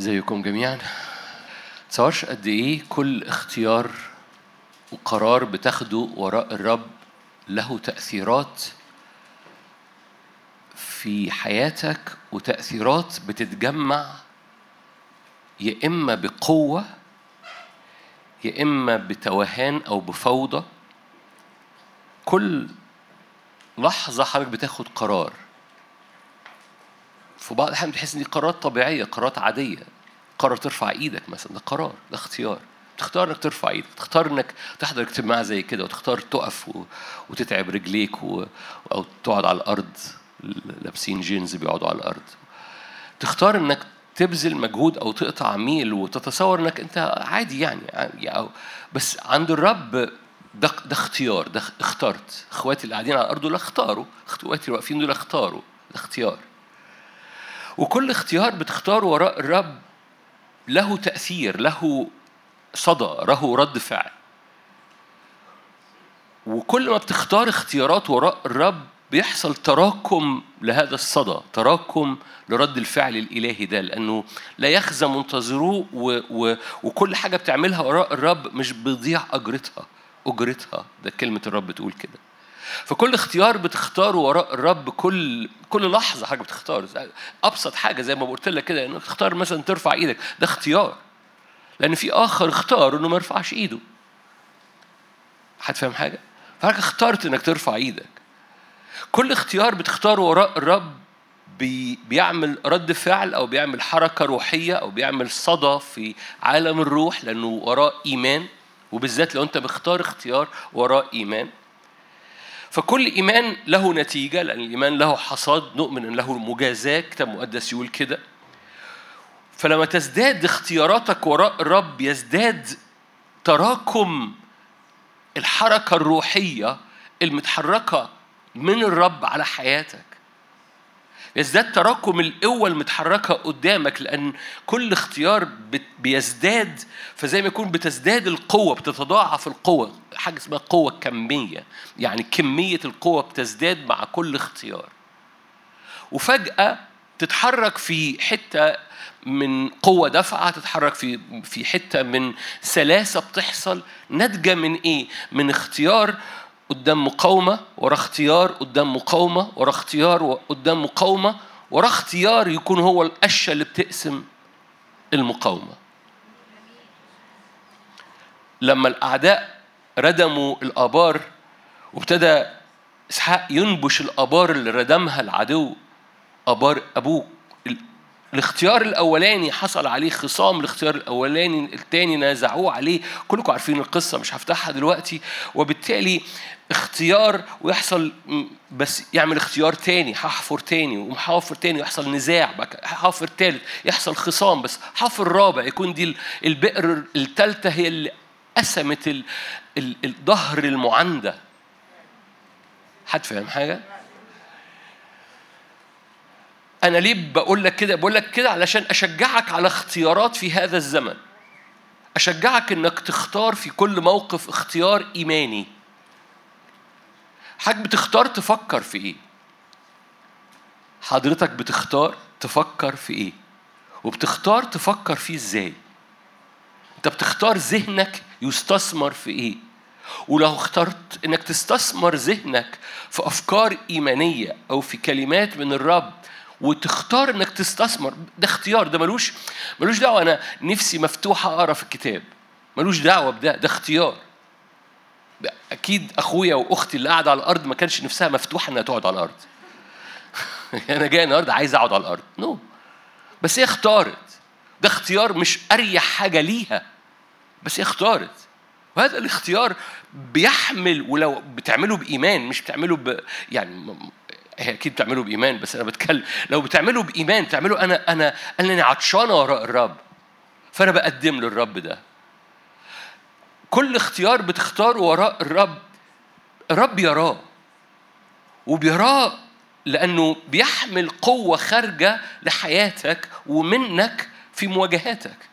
زيكم جميعا. تصورش قد إيه كل اختيار وقرار بتاخده وراء الرب له تأثيرات في حياتك وتأثيرات بتتجمع يا إما بقوة يا إما بتوهان أو بفوضى. كل لحظة حضرتك بتاخد قرار. في بعض الأحيان بتحس إن دي قرارات طبيعية قرارات عادية. قرار ترفع إيدك مثلا ده قرار ده اختيار. تختار إنك ترفع إيدك تختار إنك تحضر اجتماع زي كده وتختار تقف و... وتتعب رجليك و... أو تقعد على الأرض لابسين جينز بيقعدوا على الأرض. تختار إنك تبذل مجهود أو تقطع ميل وتتصور إنك أنت عادي يعني أو بس عند الرب ده ده اختيار ده اخترت. إخواتي اللي قاعدين على الأرض دول اختاروا إخواتي اللي واقفين دول اختاروا ده اختيار. وكل اختيار بتختاره وراء الرب له تأثير له صدى له رد فعل. وكل ما بتختار اختيارات وراء الرب بيحصل تراكم لهذا الصدى تراكم لرد الفعل الإلهي ده لأنه لا يخزى منتظروه و و وكل حاجة بتعملها وراء الرب مش بيضيع أجرتها أجرتها. ده كلمة الرب بتقول كده. فكل اختيار بتختاره وراء الرب كل كل لحظة حاجة بتختار أبسط حاجة زي ما قلت لك كده إنك تختار مثلا ترفع إيدك ده اختيار لأن في آخر اختار إنه ما يرفعش إيده. حد فاهم حاجة؟ فحضرتك اخترت إنك ترفع إيدك. كل اختيار بتختاره وراء الرب بي بيعمل رد فعل أو بيعمل حركة روحية أو بيعمل صدى في عالم الروح لأنه وراه إيمان وبالذات لو أنت مختار اختيار وراه إيمان. فكل إيمان له نتيجة لأن الإيمان له حصاد. نؤمن أن له مجازاة. كتاب مقدس يقول كده. فلما تزداد اختياراتك وراء الرب يزداد تراكم الحركة الروحية المتحركة من الرب على حياتك. يزداد تراكم القوة المتحركة قدامك لأن كل اختيار بيزداد فزي ما يكون بتزداد القوة بتتضاعف القوة. حاجة اسمها قوة كمية يعني كمية القوة بتزداد مع كل اختيار. وفجأة تتحرك في حتة من قوة دفعة تتحرك في في حتة من سلاسة بتحصل. ناتجة من إيه؟ من اختيار قدام مقاومة ورا اختيار قدام مقاومة ورا اختيار قدام مقاومة ورا اختيار يكون هو القشة اللي بتقسم المقاومة. لما الأعداء ردموا الآبار وابتدى إسحاق ينبش الآبار اللي ردمها العدو آبار أبوه الاختيار الأولاني حصل عليه خصام الاختيار الأولاني الثاني نازعوه عليه. كلكم عارفين القصة مش هفتحها دلوقتي. وبالتالي اختيار ويحصل بس يعمل اختيار تاني هحفر تاني ومحافر تاني يحصل نزاع حافر تالت يحصل خصام. بس حفر رابع يكون دي البئر الثالثه هي اللي قسمت الظهر المعندة. حد فاهم حاجة؟ أنا ليه بقول لك كده؟ بقول لك كده علشان أشجعك على اختيارات في هذا الزمن. أشجعك إنك تختار في كل موقف اختيار إيماني. حضرتك بتختار تفكر في إيه؟ حضرتك بتختار تفكر في إيه؟ وبتختار تفكر فيه إزاي؟ أنت بتختار ذهنك يستثمر في إيه؟ ولو اخترت إنك تستثمر ذهنك في أفكار إيمانية أو في كلمات من الرب وتختار إنك تستثمر. ده اختيار ده ملوش ملوش دعوة. أنا نفسي مفتوحة أقرأ في الكتاب. ملوش دعوة بده ده اختيار. أكيد أخويا وأختي اللي قاعدة على الأرض ما كانش نفسها مفتوحة إنها تقعد على الأرض. أنا جاي النهارده عايز أقعد على الأرض. نو no. بس هي اختارت. ده اختيار مش أريح حاجة ليها. بس هي اختارت. وهذا الاختيار بيحمل ولو بتعمله بإيمان مش بتعمله ب يعني هي أكيد بتعمله بإيمان بس أنا بتكلم لو بتعمله بإيمان بتعمله أنا أنا أنا عطشانة وراء الرب فأنا بقدم للرب ده. كل اختيار بتختاره وراء الرب الرب يراه وبيراه لأنه بيحمل قوة خارجة لحياتك ومنك في مواجهاتك.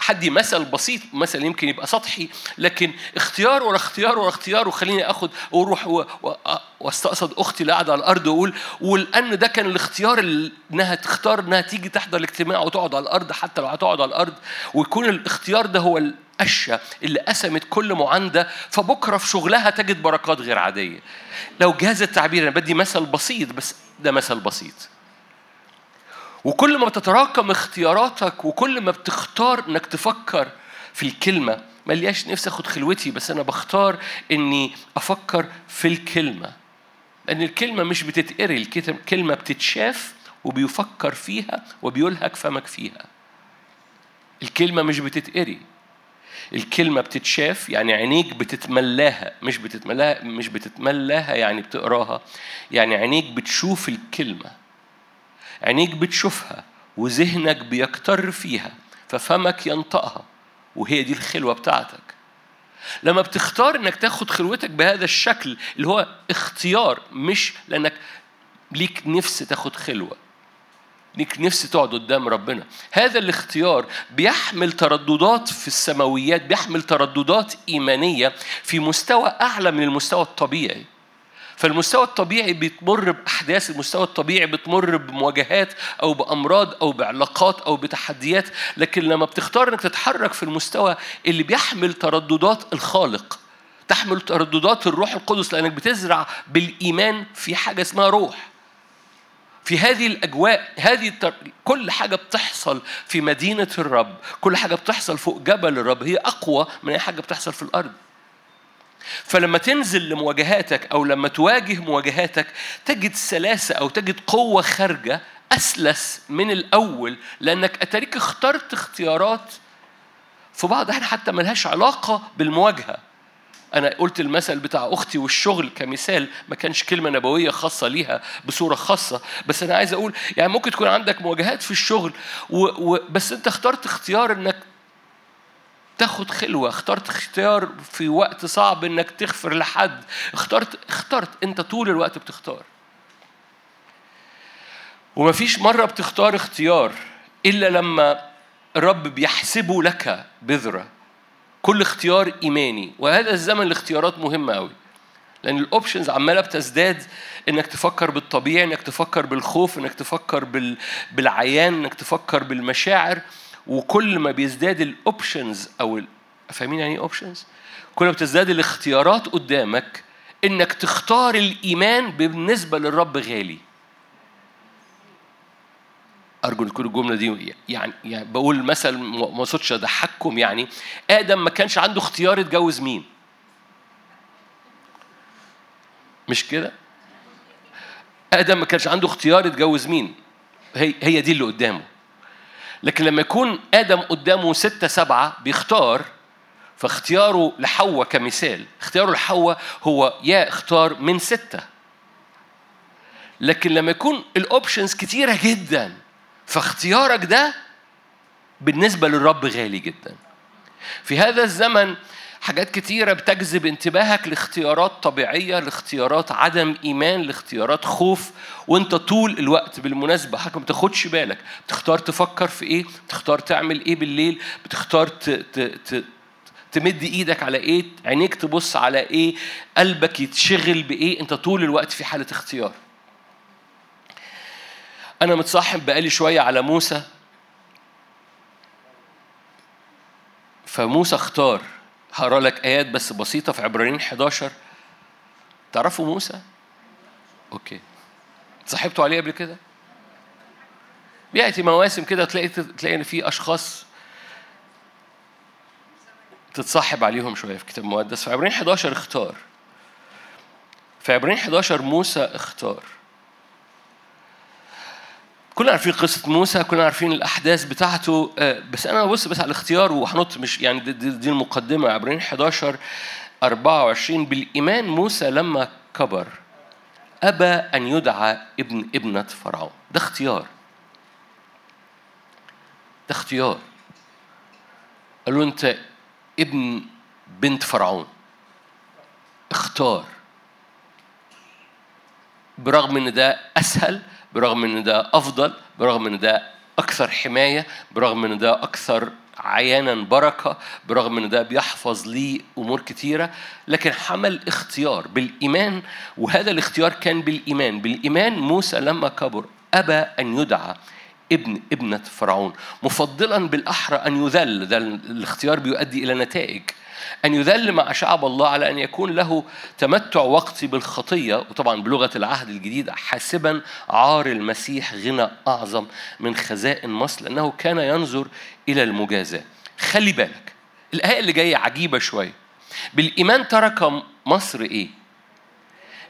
حدي مثل بسيط مثل يمكن يبقى سطحي لكن اختيار ورا اختيار ورا اختيار وخليني آخد وأروح واستقصد أختي اللي قاعدة على الأرض وأقول ولأن ده كان الاختيار إنها تختار إنها تيجي تحضر الاجتماع وتقعد على الأرض حتى لو هتقعد على الأرض ويكون الاختيار ده هو القشه اللي قسمت كل معاندة فبكرة في شغلها تجد بركات غير عادية. لو جاز التعبير أنا بدي مثل بسيط بس ده مثل بسيط. وكل ما بتتراكم اختياراتك وكل ما بتختار انك تفكر في الكلمة ملياش نفسي آخد خلوتي بس أنا بختار إني أفكر في الكلمة. لأن الكلمة مش بتتقري الكلمة بتتشاف وبيفكر فيها وبيلهك فمك فيها. الكلمة مش بتتقري. الكلمة بتتشاف يعني عينيك بتتملاها مش بتتملاها مش بتتملاها يعني بتقراها يعني عينيك بتشوف الكلمة. عينيك بتشوفها وذهنك بيكتر فيها ففمك ينطقها وهي دي الخلوة بتاعتك. لما بتختار إنك تاخد خلوتك بهذا الشكل اللي هو اختيار مش لأنك ليك نفس تاخد خلوة. ليك نفس تقعد قدام ربنا. هذا الاختيار بيحمل ترددات في السماويات بيحمل ترددات إيمانية في مستوى أعلى من المستوى الطبيعي. فالمستوى الطبيعي بتمر بأحداث المستوى الطبيعي بتمر بمواجهات أو بأمراض أو بعلاقات أو بتحديات لكن لما بتختار أنك تتحرك في المستوى اللي بيحمل ترددات الخالق تحمل ترددات الروح القدس لأنك بتزرع بالإيمان في حاجة اسمها روح. في هذه الأجواء هذه التر... كل حاجة بتحصل في مدينة الرب كل حاجة بتحصل فوق جبل الرب هي أقوى من أي حاجة بتحصل في الأرض. فلما تنزل لمواجهاتك أو لما تواجه مواجهاتك تجد سلاسة أو تجد قوة خارجة أسلس من الأول لأنك أتاريك اخترت اختيارات في بعض إحنا حتى ملهاش علاقة بالمواجهة. أنا قلت المثل بتاع أختي والشغل كمثال ما كانش كلمة نبوية خاصة ليها بصورة خاصة. بس أنا عايز أقول يعني ممكن تكون عندك مواجهات في الشغل و... و... بس أنت اخترت اختيار إنك تاخد خلوة اخترت اختيار في وقت صعب إنك تغفر لحد. اخترت اخترت. أنت طول الوقت بتختار. ومفيش مرة بتختار اختيار إلا لما الرب بيحسبه لك بذرة. كل اختيار إيماني. وهذا الزمن الاختيارات مهمة أوي. لأن ال options عمالة بتزداد. إنك تفكر بالطبيعي إنك تفكر بالخوف إنك تفكر بال... بالعيان إنك تفكر بالمشاعر. وكل ما بيزداد ال options أو. فاهمين يعني إيه اوبشنز؟ كل ما بتزداد الاختيارات قدامك إنك تختار الإيمان بالنسبة للرب غالي. أرجو تكون الجملة دي يعني, يعني بقول مثل ما أقصدش أضحككم يعني آدم ما كانش عنده اختيار يتجوز مين؟ مش كده؟ آدم ما كانش عنده اختيار يتجوز مين؟ هي هي دي اللي قدامه. لكن لما يكون آدم قدامه ستة سبعة بيختار فاختياره لحواء كمثال. اختياره لحواء هو يا اختار من ستة. لكن لما يكون الأوبشنز كتيرة جدا فاختيارك ده بالنسبة للرب غالي جدا. في هذا الزمن حاجات كتيرة بتجذب انتباهك لاختيارات طبيعية لاختيارات عدم إيمان لاختيارات خوف وانت طول الوقت بالمناسبة حاجة ما تاخدش بالك. بتختار تفكر في إيه؟ بتختار تعمل إيه بالليل؟ بتختار ت... ت... ت... تمد إيدك على إيه؟ عينيك تبص على إيه؟ قلبك يتشغل بإيه؟ انت طول الوقت في حالة اختيار. أنا متصاحب بقالي شوية على موسى. فموسى اختار هقرأ لك آيات بس بسيطة في عبرانيين 11 تعرفوا موسى؟ أوكي. صاحبتوا عليه قبل كده؟ بيأتي مواسم كده تلاقي تلاقي إن في أشخاص تتصاحب عليهم شوية في كتاب المقدس. في عبرانيين 11 اختار. في عبرانيين 11 موسى اختار. كلنا عارفين قصة موسى كلنا عارفين الأحداث بتاعته بس أنا ببص بس على الاختيار وهنط مش يعني دي, دي, دي المقدمة عبرين 11 24 بالإيمان موسى لما كبر أبى أن يدعى ابن ابنة فرعون. ده اختيار. ده اختيار. قال له أنت ابن بنت فرعون. اختار. برغم إن ده أسهل برغم إن ده أفضل برغم إن ده أكثر حماية برغم إن ده أكثر عيانا بركة برغم إن ده بيحفظ ليه أمور كتيرة لكن حمل اختيار بالإيمان وهذا الاختيار كان بالإيمان. بالإيمان موسى لما كبر أبى أن يدعى ابن ابنة فرعون مفضلا بالأحرى أن يذل. ده الاختيار بيؤدي إلى نتائج. أن يذل مع شعب الله على أن يكون له تمتع وقتي بالخطية وطبعا بلغة العهد الجديد حاسبا عار المسيح غنى أعظم من خزائن مصر لأنه كان ينظر إلى المجازاة. خلي بالك الآية اللي جاية عجيبة شوية. بالإيمان ترك مصر إيه؟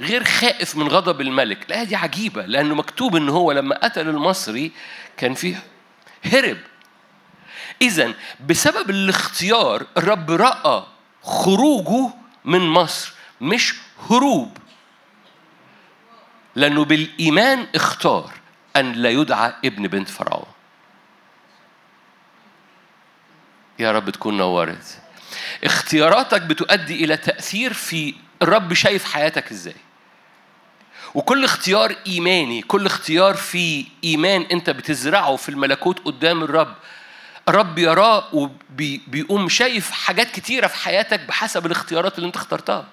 غير خائف من غضب الملك. الآية دي عجيبة لأنه مكتوب إن هو لما قتل المصري كان فيه هرب. إذا بسبب الاختيار الرب رأى خروجه من مصر مش هروب. لأنه بالإيمان اختار أن لا يدعى ابن بنت فرعون. يا رب تكون نورت. اختياراتك بتؤدي إلى تأثير في الرب شايف حياتك إزاي. وكل اختيار إيماني كل اختيار في إيمان أنت بتزرعه في الملكوت قدام الرب الرب يراه وبيقوم شايف حاجات كتيرة في حياتك بحسب الاختيارات اللي انت اخترتها.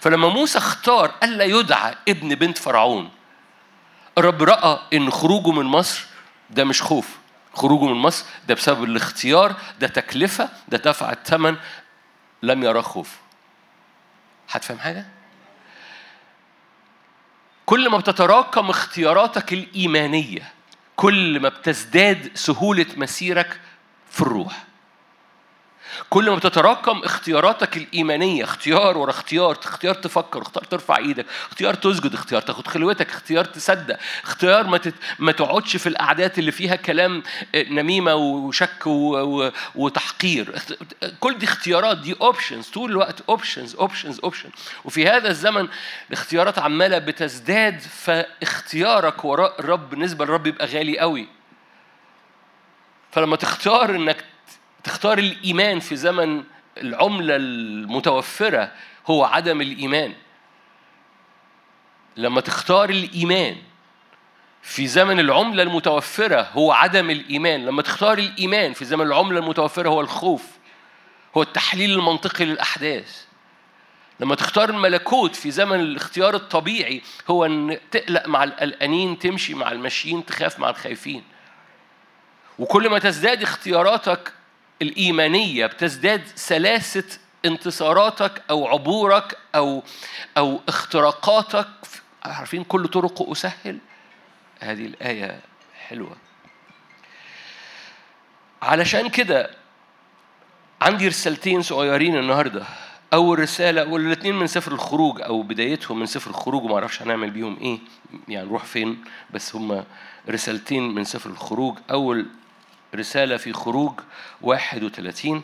فلما موسى اختار ألا يدعى ابن بنت فرعون الرب رأى إن خروجه من مصر ده مش خوف. خروجه من مصر ده بسبب الاختيار ده تكلفة ده دفع الثمن لم يراه خوف. هتفهم حاجة؟ كل ما بتتراكم اختياراتك الإيمانية كل ما بتزداد سهولة مسيرك في الروح. كل ما بتتراكم اختياراتك الإيمانية اختيار ورا اختيار اختيار تفكر اختيار ترفع إيدك اختيار تسجد اختيار تاخد خلوتك اختيار تصدق اختيار ما تت... ما تقعدش في القعدات اللي فيها كلام آه، نميمة وشك و... و... وتحقير. كل دي اختيارات دي options طول الوقت options options option وفي هذا الزمن الاختيارات عمالة بتزداد فاختيارك وراء الرب بالنسبة للرب يبقى غالي قوي. فلما تختار إنك تختار الإيمان في زمن العملة المتوفرة هو عدم الإيمان. لما تختار الإيمان في زمن العملة المتوفرة هو عدم الإيمان. لما تختار الإيمان في زمن العملة المتوفرة هو الخوف. هو التحليل المنطقي للأحداث. لما تختار الملكوت في زمن الاختيار الطبيعي هو إن تقلق مع القلقانين تمشي مع الماشيين تخاف مع الخايفين. وكل ما تزداد اختياراتك الإيمانية بتزداد سلاسة انتصاراتك أو عبورك أو أو اختراقاتك. عارفين كل طرق أسهل؟ هذه الآية حلوة. علشان كده عندي رسالتين صغيرين النهارده. أول رسالة والاثنين من سفر الخروج أو بدايتهم من سفر الخروج وما أعرفش هنعمل بيهم إيه يعني نروح فين بس هما رسالتين من سفر الخروج. أول رسالة في خروج 31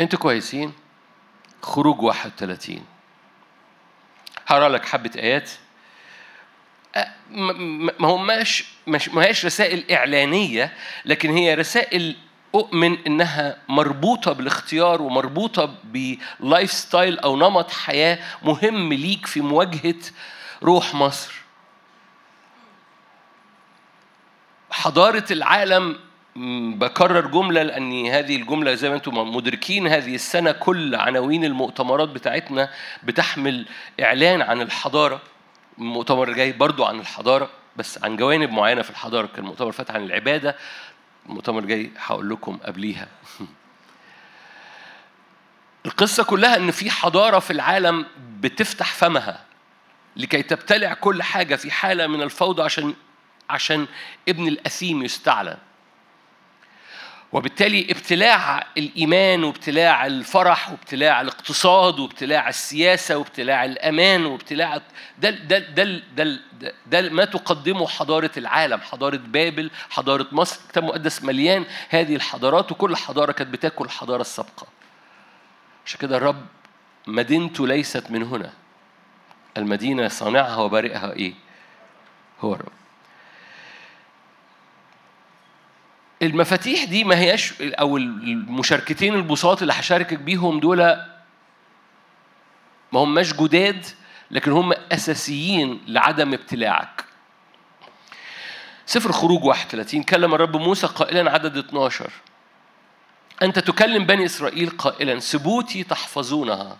أنتوا كويسين؟ خروج 31 هقرأ لك حبة آيات. ما هماش مش ما هيش رسائل إعلانية لكن هي رسائل أؤمن إنها مربوطة بالاختيار ومربوطة ب life style أو نمط حياة مهم ليك في مواجهة روح مصر. حضارة العالم بكرر جملة لأن هذه الجملة زي ما أنتم مدركين هذه السنة كل عناوين المؤتمرات بتاعتنا بتحمل إعلان عن الحضارة. المؤتمر الجاي برضو عن الحضارة بس عن جوانب معينة في الحضارة. كان المؤتمر فات عن العبادة المؤتمر الجاي هقول لكم قبليها. القصة كلها إن في حضارة في العالم بتفتح فمها لكي تبتلع كل حاجة في حالة من الفوضى عشان عشان ابن الأثيم يستعلن. وبالتالي ابتلاع الإيمان وابتلاع الفرح وابتلاع الاقتصاد وابتلاع السياسة وابتلاع الأمان وابتلاع ده ده ده, ده, ده ما تقدمه حضارة العالم حضارة بابل حضارة مصر الكتاب المقدس مليان هذه الحضارات وكل حضارة كانت بتاكل الحضارة السابقة. عشان كده الرب مدينته ليست من هنا. المدينة صانعها وبارئها إيه؟ هو الرب. المفاتيح دي ما هياش أو المشاركتين البساط اللي هشاركك بيهم دول ما هماش جداد لكن هم أساسيين لعدم ابتلاعك. سفر خروج 31 كلم الرب موسى قائلا عدد 12 أنت تكلم بني إسرائيل قائلا سبوتي تحفظونها.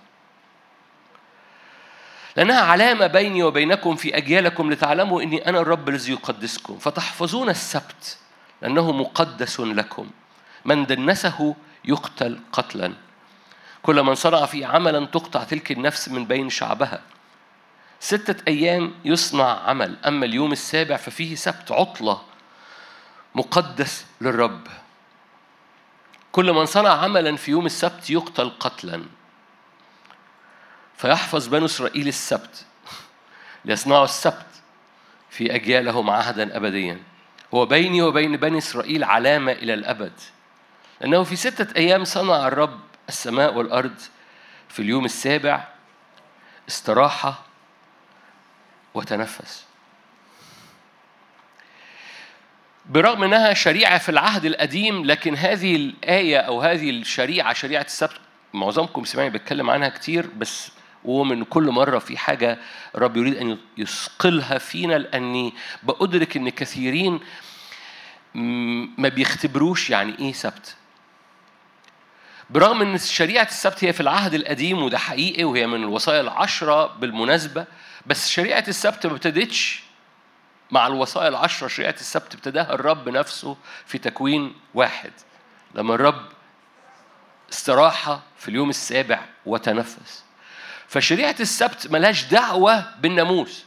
لأنها علامة بيني وبينكم في أجيالكم لتعلموا أني أنا الرب الذي يقدسكم. فتحفظون السبت. لأنه مقدس لكم. من دنسه يقتل قتلا. كل من صنع في عملا تقطع تلك النفس من بين شعبها. ستة أيام يصنع عمل أما اليوم السابع ففيه سبت عطلة مقدس للرب. كل من صنع عملا في يوم السبت يقتل قتلا. فيحفظ بنو إسرائيل السبت. ليصنعوا السبت في أجيالهم عهدا أبديا. هو بيني وبين بني إسرائيل علامة إلى الأبد. لأنه في ستة أيام صنع الرب السماء والأرض في اليوم السابع استراحة وتنفس. برغم إنها شريعة في العهد القديم لكن هذه الآية أو هذه الشريعة شريعة السبت معظمكم سمعني بتكلم عنها كتير بس ومن كل مرة في حاجة رب يريد أن يثقلها فينا لأني بأدرك أن كثيرين ما بيختبروش يعني إيه سبت برغم أن شريعة السبت هي في العهد القديم وده حقيقي وهي من الوصايا العشرة بالمناسبة بس شريعة السبت ما ابتدتش مع الوصايا العشرة شريعة السبت ابتداها الرب نفسه في تكوين واحد. لما الرب استراحة في اليوم السابع وتنفس. فشريعة السبت ملهاش دعوة بالناموس.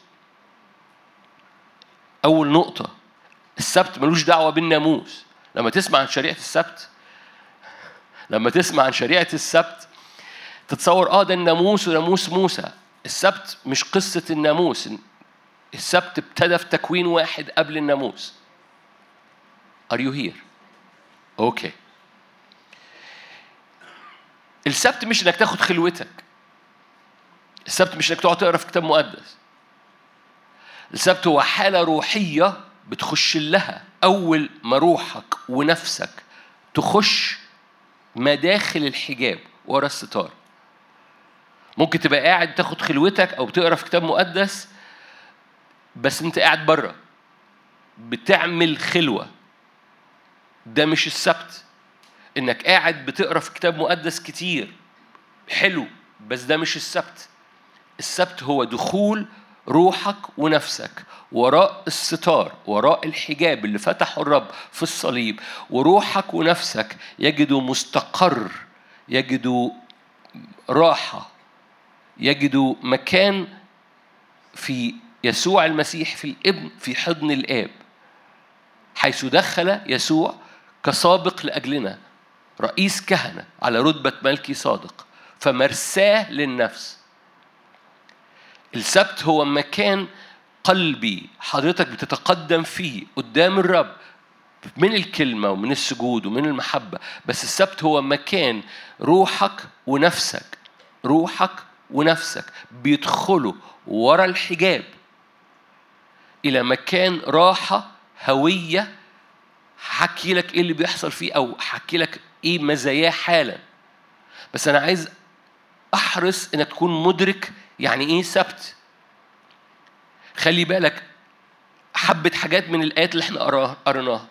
أول نقطة السبت ملوش دعوة بالناموس. لما تسمع عن شريعة السبت لما تسمع عن شريعة السبت تتصور آه ده الناموس وناموس موسى. السبت مش قصة الناموس. السبت ابتدى في تكوين واحد قبل الناموس. Are you here? أوكي. السبت مش إنك تاخد خلوتك. السبت مش إنك تقعد تقرأ في كتاب مقدس. السبت هو حالة روحية بتخش لها. أول ما روحك ونفسك تخش مداخل الحجاب ورا الستار. ممكن تبقى قاعد تاخد خلوتك أو بتقرا في كتاب مقدس بس أنت قاعد بره بتعمل خلوة. ده مش السبت. إنك قاعد بتقرأ في كتاب مقدس كتير. حلو بس ده مش السبت. السبت هو دخول روحك ونفسك وراء الستار وراء الحجاب اللي فتحه الرب في الصليب وروحك ونفسك يجدوا مستقر يجدوا راحة يجدوا مكان في يسوع المسيح في الابن في حضن الآب. حيث دخل يسوع كسابق لأجلنا رئيس كهنة على رتبة ملكي صادق فمرساه للنفس. السبت هو مكان قلبي. حضرتك بتتقدم فيه قدام الرب من الكلمة ومن السجود ومن المحبة. بس السبت هو مكان روحك ونفسك روحك ونفسك بيدخلوا ورا الحجاب إلى مكان راحة هوية. حكي لك إيه اللي بيحصل فيه أو حكي لك إيه مزاياه حالا. بس أنا عايز أحرص إنك تكون مدرك يعني إيه سبت خلي بالك حبة حاجات من الآيات اللي إحنا قريناها.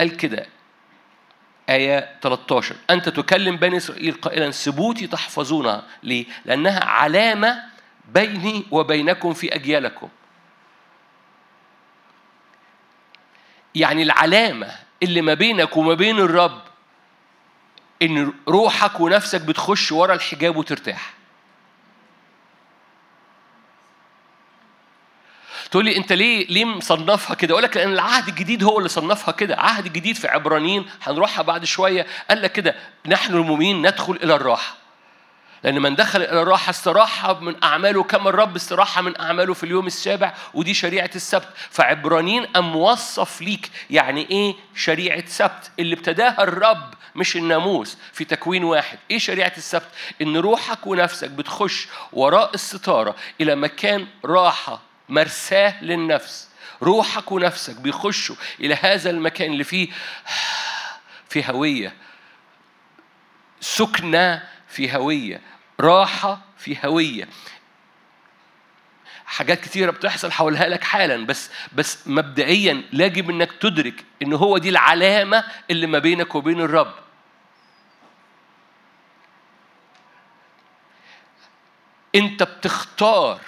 قال كده آية 13 أنت تكلم بني إسرائيل قائلا سبوتي تحفظونها. ليه؟ لأنها علامة بيني وبينكم في أجيالكم. يعني العلامة اللي ما بينك وما بين الرب إن روحك ونفسك بتخش ورا الحجاب وترتاح. تقول لي انت ليه ليه مصنفها كده؟ أقول لك لأن العهد الجديد هو اللي صنفها كده، عهد الجديد في عبرانيين هنروحها بعد شوية. قال لك كده نحن المؤمنين ندخل إلى الراحة. لأن من دخل إلى الراحة استراحة من أعماله كما الرب استراحة من أعماله في اليوم السابع ودي شريعة السبت. فعبرانيين أم موصف ليك يعني إيه شريعة سبت؟ اللي ابتداها الرب مش الناموس. في تكوين واحد. إيه شريعة السبت؟ إن روحك ونفسك بتخش وراء الستارة إلى مكان راحة مرساه للنفس. روحك ونفسك بيخشوا إلى هذا المكان اللي فيه في هوية. سكنة في هوية. راحة في هوية. حاجات كتيرة بتحصل هقولها لك حالا بس بس مبدئيا يجب إنك تدرك إن هو دي العلامة اللي ما بينك وبين الرب. أنت بتختار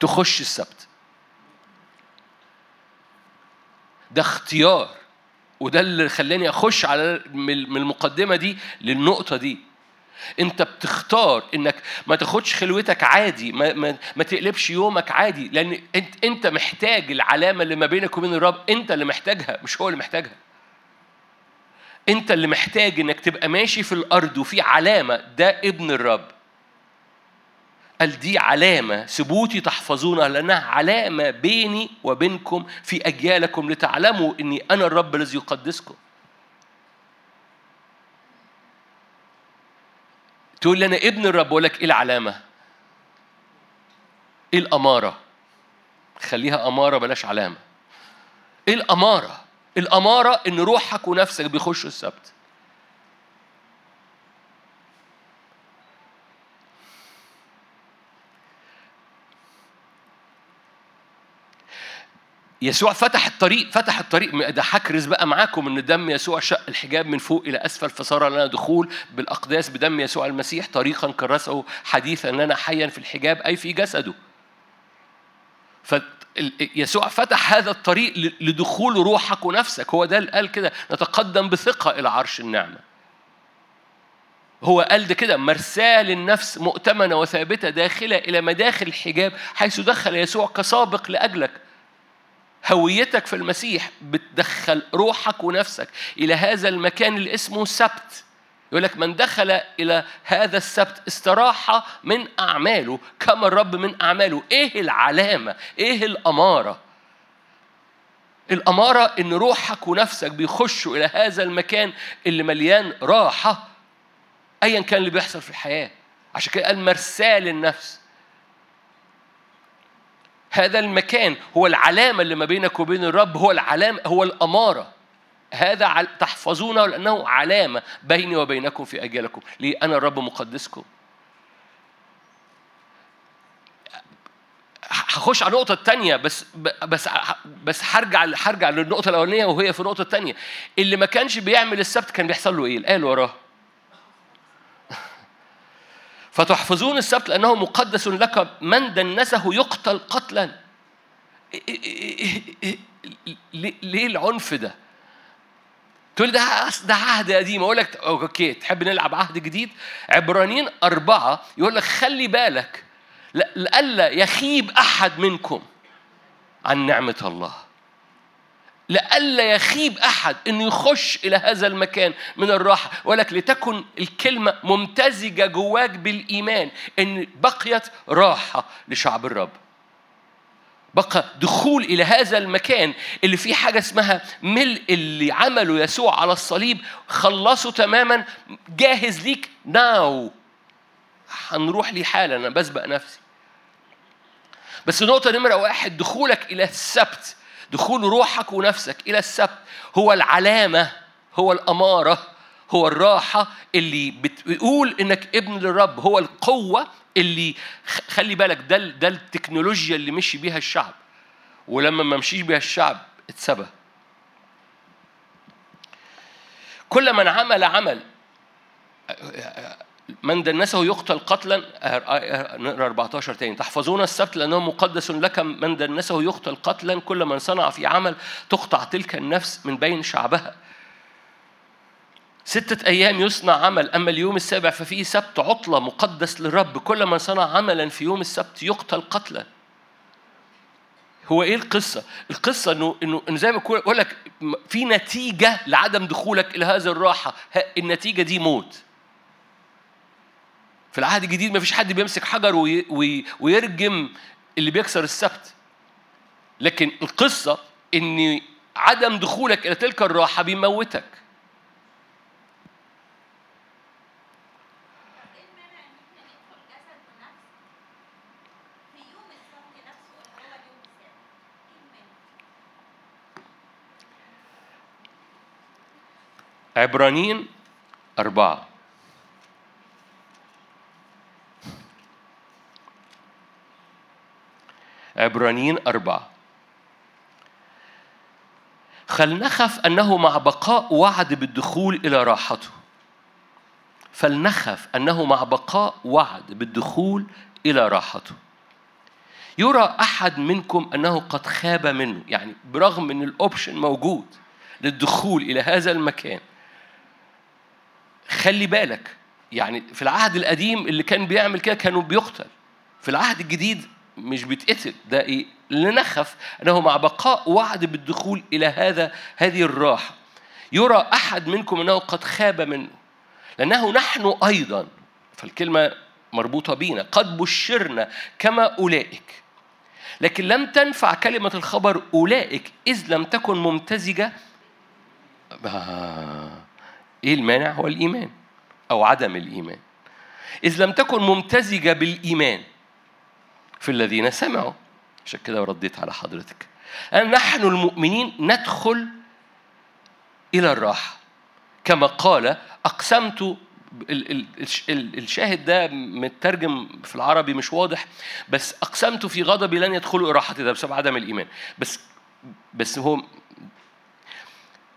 تخش السبت. ده اختيار وده اللي خلاني أخش على من المقدمة دي للنقطة دي. أنت بتختار إنك ما تاخدش خلوتك عادي ما, ما, ما تقلبش يومك عادي لأن أنت أنت محتاج العلامة اللي ما بينك وبين الرب أنت اللي محتاجها مش هو اللي محتاجها. أنت اللي محتاج إنك تبقى ماشي في الأرض وفي علامة ده ابن الرب. قال دي علامة ثبوتي تحفظونها لأنها علامة بيني وبينكم في أجيالكم لتعلموا إني أنا الرب الذي يقدسكم تقول لي أنا ابن الرب أقول لك إيه العلامة؟ إيه الأمارة؟ خليها أمارة بلاش علامة إيه الأمارة؟ الأمارة إن روحك ونفسك بيخشوا السبت يسوع فتح الطريق فتح الطريق ده هكرز بقى معاكم إن دم يسوع شق الحجاب من فوق إلى أسفل فصار لنا دخول بالأقداس بدم يسوع المسيح طريقا كرسه حديثا لنا حيا في الحجاب أي في جسده. فيسوع فتح هذا الطريق لدخول روحك ونفسك هو ده اللي قال كده نتقدم بثقة إلى عرش النعمة. هو قال ده كده مرساة للنفس مؤتمنة وثابتة داخلة إلى مداخل الحجاب حيث دخل يسوع كسابق لأجلك هويتك في المسيح بتدخل روحك ونفسك إلى هذا المكان اللي اسمه سبت. يقول لك من دخل إلى هذا السبت استراح من أعماله كما الرب من أعماله. إيه العلامة؟ إيه الأمارة؟ الأمارة إن روحك ونفسك بيخشوا إلى هذا المكان اللي مليان راحة أيا كان اللي بيحصل في الحياة. عشان كده قال مرسال للنفس هذا المكان هو العلامة اللي ما بينك وبين الرب هو العلامة هو الأمارة. هذا تحفظونه لأنه علامة بيني وبينكم في أجيالكم. ليه؟ أنا الرب مقدسكم. هخش على النقطة الثانية بس بس بس هرجع هرجع للنقطة الأولانية وهي في النقطة الثانية اللي ما كانش بيعمل السبت كان بيحصل له إيه؟ قال وراه. فتحفظون السبت لأنه مقدس لك من دنسه يقتل قتلا. ليه العنف ده؟ تقول ده ده عهد قديم. أقول لك أوكي تحب نلعب عهد جديد؟ عبرانيين أربعة يقول لك خلي بالك لئلا يخيب أحد منكم عن نعمة الله. لئلا يخيب أحد انه يخش إلى هذا المكان من الراحة. ولك لتكن الكلمة ممتزجة جواك بالإيمان إن بقيت راحة لشعب الرب. بقى دخول إلى هذا المكان اللي فيه حاجة اسمها ملء اللي عمله يسوع على الصليب. خلصه تماما. جاهز ليك ناو هنروح ليه حالا. أنا بسبق نفسي. بس نقطه نمرة واحد دخولك إلى السبت. دخول روحك ونفسك إلى السبت هو العلامة هو الأمارة هو الراحة اللي بتقول إنك ابن للرب هو القوة اللي خلي بالك ده ده التكنولوجيا اللي مشي بيها الشعب. ولما ما مشيش بيها الشعب اتسبى. كل من عمل عمل من دنسه يقتل قتلا نقرأ 14 تاني. تحفظون السبت لأنه مقدس لك. من دنسه يقتل قتلا كل من صنع في عمل تقطع تلك النفس من بين شعبها. ستة أيام يصنع عمل. أما اليوم السابع ففيه سبت عطلة مقدس للرب. كل من صنع عملا في يوم السبت يقتل قتلا. هو إيه القصة؟ القصة إنه إنه زي ما بقول لك في نتيجة لعدم دخولك إلى هذه الراحة، النتيجة دي موت. في العهد الجديد ما فيش حد بيمسك حجر ويرجم اللي بيكسر السبت. لكن القصة إن عدم دخولك إلى تلك الراحة بيموتك. عبرانيين أربعة. عبرانيين أربعة. فلنخف أنه مع بقاء وعد بالدخول إلى راحته. فلنخف أنه مع بقاء وعد بالدخول إلى راحته. يرى أحد منكم أنه قد خاب منه يعني برغم أن الأوبشن موجود للدخول إلى هذا المكان. خلي بالك يعني في العهد القديم اللي كان بيعمل كده كانوا بيقتل. في العهد الجديد مش بيتقتل ده إيه؟ لنخف انه مع بقاء وعد بالدخول إلى هذا هذه الراحة. يرى أحد منكم إنه قد خاب منه لأنه نحن أيضا فالكلمة مربوطة بينا قد بشرنا كما أولئك. لكن لم تنفع كلمة الخبر أولئك إذ لم تكن ممتزجة. إيه المانع؟ هو الإيمان أو عدم الإيمان. إذ لم تكن ممتزجة بالإيمان. في الذين سمعوا. عشان كده رديت على حضرتك. نحن المؤمنين ندخل إلى الراحة. كما قال أقسمت الشاهد ده مترجم في العربي مش واضح بس أقسمت في غضبي لن يدخلوا إلى راحتي. ده بسبب عدم الإيمان. بس بس هو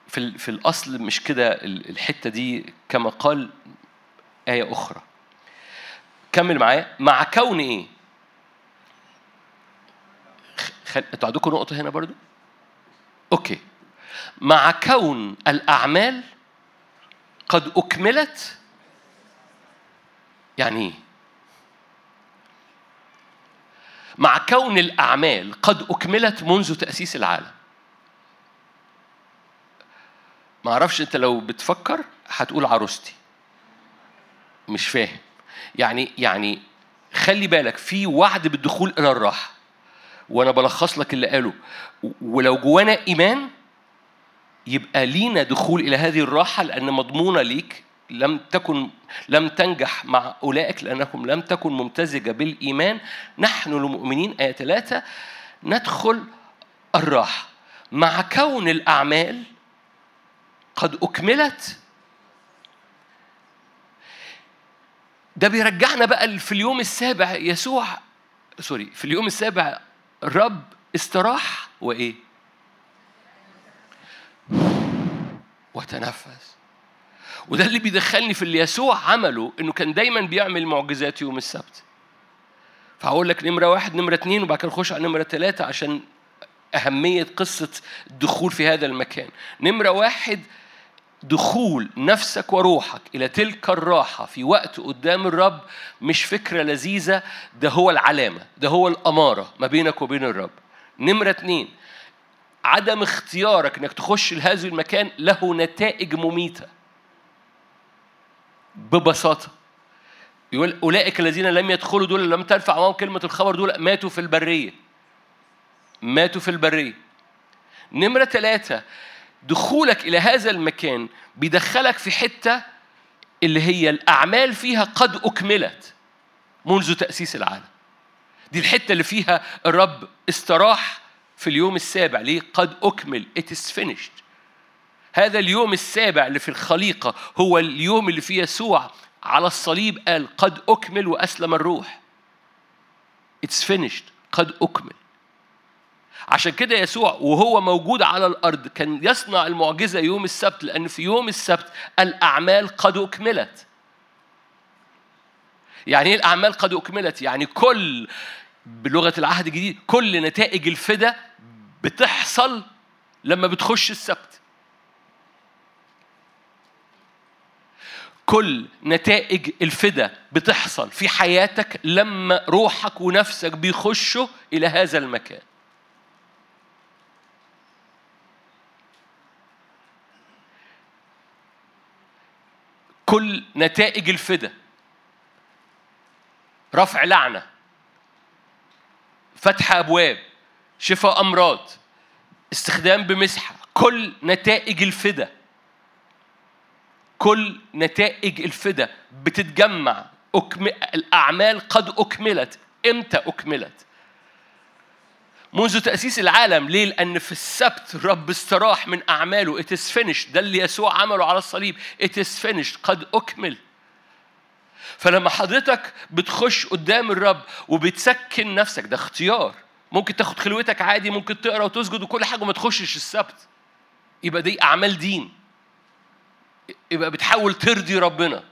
في في الأصل مش كده الحتة دي. كما قال آية أخرى. كمل معايا. مع كون إيه؟ خل... أنتوا عندكم نقطة هنا برضو؟ أوكي مع كون الأعمال قد أكملت يعني إيه؟ مع كون الأعمال قد أكملت منذ تأسيس العالم ما أعرفش أنت لو بتفكر هتقول عروستي مش فاهم يعني يعني خلي بالك في وعد بالدخول إلى الراحة وأنا بلخص لك اللي قاله. ولو جوانا إيمان يبقى لينا دخول إلى هذه الراحة لأن مضمونة ليك لم تكن لم تنجح مع أولئك لأنكم لم تكن ممتزجة بالإيمان. نحن المؤمنين آية ثلاثة ندخل الراحة. مع كون الأعمال قد أكملت ده بيرجعنا بقى في اليوم السابع يسوع سوري في اليوم السابع الرب استراح وإيه؟ وتنفس. وده اللي بيدخلني في اللي يسوع عمله إنه كان دايما بيعمل معجزات يوم السبت. فهقول لك نمرة واحد نمرة اثنين وبعد كده نخش على نمرة ثلاثة عشان أهمية قصة الدخول في هذا المكان. نمرة واحد دخول نفسك وروحك إلى تلك الراحة في وقت قدام الرب مش فكرة لذيذة ده هو العلامة ده هو الأمارة ما بينك وبين الرب. نمرة اتنين عدم اختيارك إنك تخش لهذا المكان له نتائج مميتة. ببساطة. يقول أولئك الذين لم يدخلوا دول لم تنفع معهم كلمة الخبر دول ماتوا في البرية. ماتوا في البرية. نمرة ثلاثة دخولك إلى هذا المكان بيدخلك في حتة اللي هي الأعمال فيها قد أكملت منذ تأسيس العالم. دي الحتة اللي فيها الرب استراح في اليوم السابع ليه؟ قد أكمل. It is finished. هذا اليوم السابع اللي في الخليقة هو اليوم اللي فيه يسوع على الصليب قال قد أكمل وأسلم الروح. It's finished. قد أكمل. عشان كده يسوع وهو موجود على الأرض كان يصنع المعجزة يوم السبت لأن في يوم السبت الأعمال قد أكملت. يعني إيه الأعمال قد أكملت؟ يعني كل بلغة العهد الجديد كل نتائج الفدا بتحصل لما بتخش السبت. كل نتائج الفدا بتحصل في حياتك لما روحك ونفسك بيخشوا إلى هذا المكان. كل نتائج الفدا. رفع لعنة. فتح أبواب. شفاء أمراض. استخدام بمسحة. كل نتائج الفدا. كل نتائج الفدا بتتجمع. أكم... الأعمال قد أكملت. إمتى أكملت؟ منذ تأسيس العالم ليه؟ لأن في السبت الرب استراح من أعماله. It is finished. ده اللي يسوع عمله على الصليب. It is finished. قد أكمل. فلما حضرتك بتخش قدام الرب وبتسكن نفسك ده اختيار. ممكن تاخد خلوتك عادي ممكن تقرأ وتسجد وكل حاجة وما تخشش السبت. يبقى دي أعمال دين. يبقى بتحاول ترضي ربنا.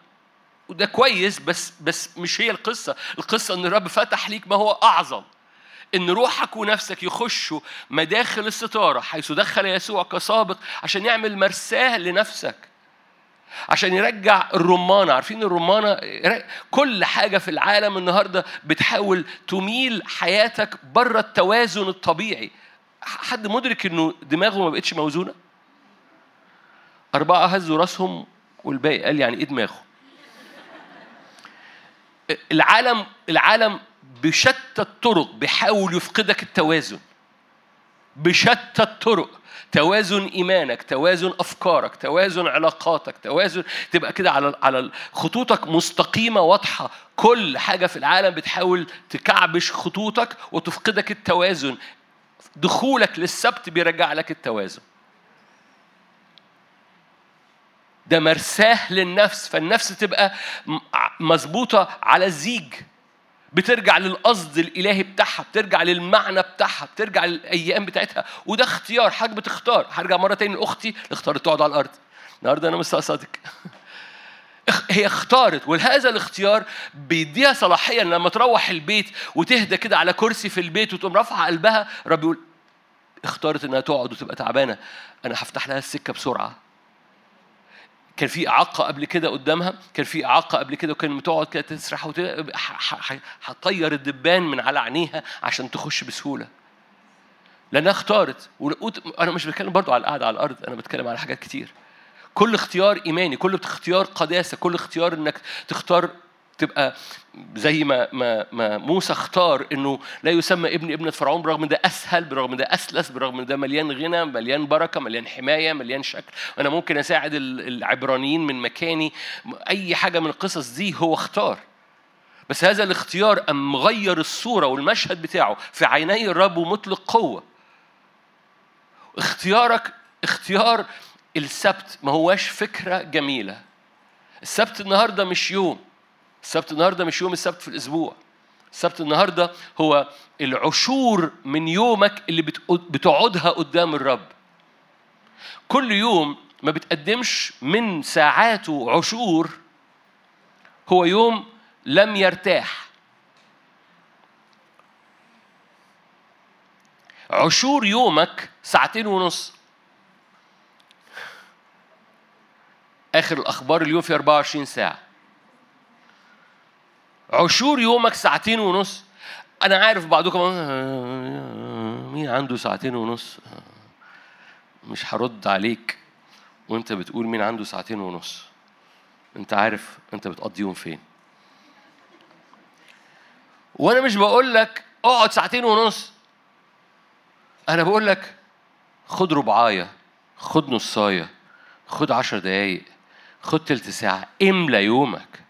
وده كويس بس بس مش هي القصة. القصة إن الرب فتح ليك ما هو أعظم. إن روحك ونفسك يخشوا مداخل الستارة حيث دخل يسوع كسابق عشان يعمل مرساه لنفسك عشان يرجع الرمانة. عارفين الرمانة؟ كل حاجة في العالم النهاردة بتحاول تميل حياتك بره التوازن الطبيعي. حد مدرك إنه دماغه ما بقتش موزونة؟ أربعة هزوا راسهم والباقي قال يعني إيه دماغه؟ العالم العالم بشتى الطرق بيحاول يفقدك التوازن. بشتى الطرق. توازن إيمانك توازن أفكارك توازن علاقاتك توازن تبقى كده على على خطوطك مستقيمة واضحة. كل حاجة في العالم بتحاول تكعبش خطوطك وتفقدك التوازن. دخولك للسبت بيرجع لك التوازن. ده مرساه للنفس فالنفس تبقى مظبوطة على الزيج بترجع للقصد الإلهي بتاعها بترجع للمعنى بتاعها بترجع للأيام بتاعتها. وده اختيار حاجة بتختار. هرجع مرة تاني لأختي اختارت تقعد على الأرض. النهارده أنا مستقصدك. هي اختارت وهذا الاختيار بيديها صلاحية ان لما تروح البيت وتهدى كده على كرسي في البيت وتقوم رافعة قلبها رب يقول اختارت إنها تقعد وتبقى تعبانة. أنا هفتح لها السكة بسرعة. كان في إعاقة قبل كده قدامها كان في إعاقة قبل كده وكان بتقعد كده تسرح هتطير الدبان من على عينيها عشان تخش بسهولة. لأنها اختارت أنا مش بتكلم برضو على القعدة على الأرض أنا بتكلم على حاجات كتير. كل اختيار إيماني كل اختيار قداسة كل اختيار إنك تختار تبقى زي ما ما ما موسى اختار إنه لا يسمى ابن ابنة فرعون برغم ده أسهل برغم ده أسلس برغم ده مليان غنى مليان بركة مليان حماية مليان شكل. أنا ممكن أساعد العبرانيين من مكاني. أي حاجة من القصص دي هو اختار. بس هذا الاختيار أم مغير الصورة والمشهد بتاعه في عيني الرب ومطلق قوة. اختيارك اختيار السبت ما هواش فكرة جميلة. السبت النهاردة مش يوم. السبت النهارده مش يوم السبت في الأسبوع. السبت النهارده هو العشور من يومك اللي بتقعدها قدام الرب. كل يوم ما بتقدمش من ساعاته عشور هو يوم لم يرتاح. عشور يومك ساعتين ونص. آخر الأخبار اليوم في 24 ساعة. عشور يومك ساعتين ونص. أنا عارف بعضكم مين عنده ساعتين ونص؟ مش هرد عليك. وأنت بتقول مين عنده ساعتين ونص. أنت عارف أنت بتقضيهم فين. وأنا مش بقول لك اقعد ساعتين ونص. أنا بقول لك خد ربعاية خد نصاية خد عشر دقايق خد تلت ساعة املى يومك.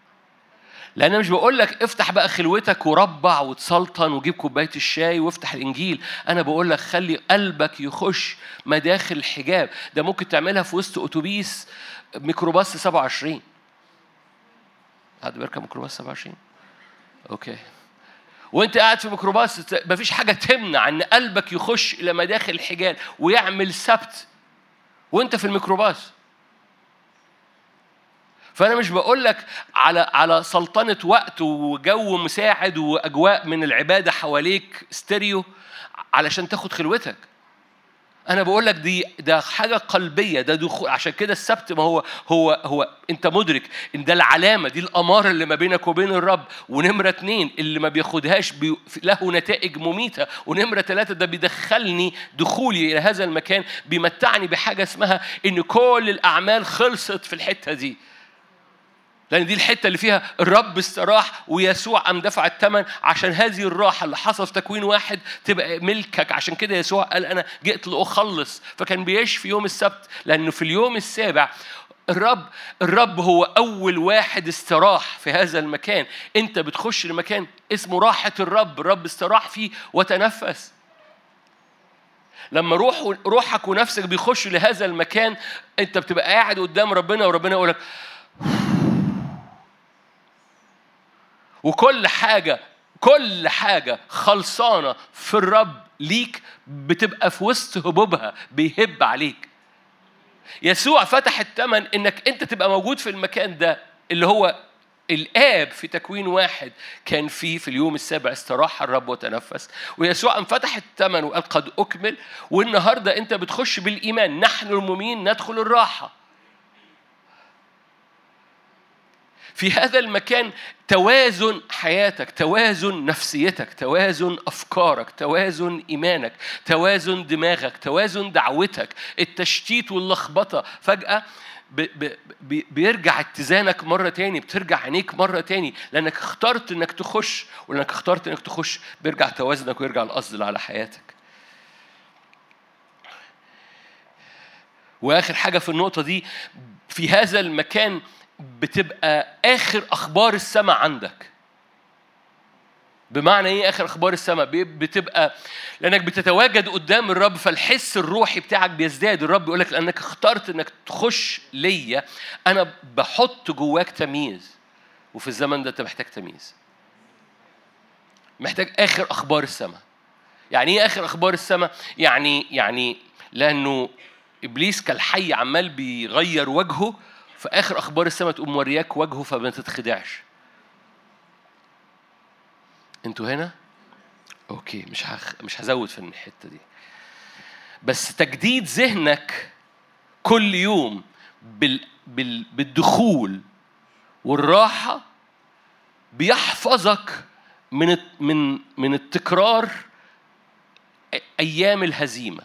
لأن أنا مش بقول لك افتح بقى خلوتك وربع وتسلطن وجيب كوباية الشاي وافتح الإنجيل، أنا بقول لك خلي قلبك يخش مداخل الحجاب، ده ممكن تعملها في وسط أتوبيس ميكروباص 27 حد بيركب ميكروباص 27 okay. وأنت قاعد في ميكروباص مفيش حاجة تمنع إن قلبك يخش إلى مداخل الحجاب ويعمل سبت وأنت في الميكروباص. فأنا مش بقول لك على على سلطنة وقت وجو مساعد وأجواء من العبادة حواليك ستيريو علشان تاخد خلوتك. أنا بقول لك دي ده حاجة قلبية ده دخول عشان كده السبت ما هو هو هو أنت مدرك إن ده العلامة دي الأمارة اللي ما بينك وبين الرب ونمرة اتنين اللي ما بياخدهاش بي له نتائج مميتة ونمرة ثلاثة ده بيدخلني دخولي إلى هذا المكان بيمتعني بحاجة اسمها إن كل الأعمال خلصت في الحتة دي. لأن دي الحتة اللي فيها الرب استراح ويسوع قام دفع الثمن عشان هذه الراحة اللي حصل في تكوين واحد تبقى ملكك. عشان كده يسوع قال أنا جئت لأخلص. فكان بيشفي يوم السبت لأنه في اليوم السابع الرب الرب هو أول واحد استراح في هذا المكان. أنت بتخش لمكان اسمه راحة الرب. الرب استراح فيه وتنفس. لما روح روحك ونفسك بيخشوا لهذا المكان أنت بتبقى قاعد قدام ربنا وربنا يقول لك وكل حاجة كل حاجة خلصانة في الرب ليك بتبقى في وسط هبوبها بيهب عليك. يسوع فتح الثمن إنك أنت تبقى موجود في المكان ده اللي هو الآب في تكوين واحد كان فيه في اليوم السابع استراح الرب وتنفس. ويسوع انفتح الثمن وقال قد أكمل والنهاردة أنت بتخش بالإيمان نحن المؤمنين ندخل الراحة. في هذا المكان توازن حياتك توازن نفسيتك توازن أفكارك توازن إيمانك توازن دماغك توازن دعوتك التشتيت واللخبطة. فجأة بيرجع اتزانك مرة تاني بترجع عينيك مرة تاني. لأنك اخترت إنك تخش ولأنك اخترت إنك تخش بيرجع توازنك ويرجع القصد على حياتك. وآخر حاجة في النقطة دي في هذا المكان بتبقى آخر أخبار السماء عندك. بمعنى إيه آخر أخبار السماء؟ بتبقى لأنك بتتواجد قدام الرب فالحس الروحي بتاعك بيزداد. الرب بيقول لك لأنك اخترت إنك تخش ليا أنا بحط جواك تمييز. وفي الزمن ده أنت محتاج تمييز. محتاج آخر أخبار السماء. يعني إيه آخر أخبار السماء؟ يعني يعني لأنه إبليس كالحي عمال بيغير وجهه في آخر أخبار السماء تقوم مورياك وجهه فما تتخدعش. أنتوا هنا؟ أوكي مش هخ... مش هزود في الحتة دي. بس تجديد ذهنك كل يوم بال... بال... بالدخول والراحة بيحفظك من من من التكرار أيام الهزيمة.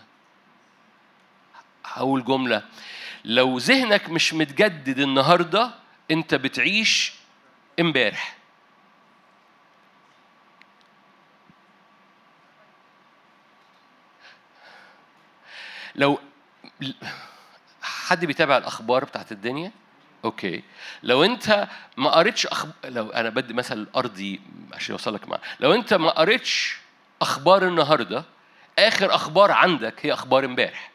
هقول جملة. لو ذهنك مش متجدد النهارده انت بتعيش امبارح. لو حد بيتابع الأخبار بتاعت الدنيا؟ أوكي. لو انت ما قريتش أخب... لو أنا بدي مثل أرضي عشان اوصلك معاه لو انت ما قريتش أخبار النهارده آخر أخبار عندك هي أخبار امبارح.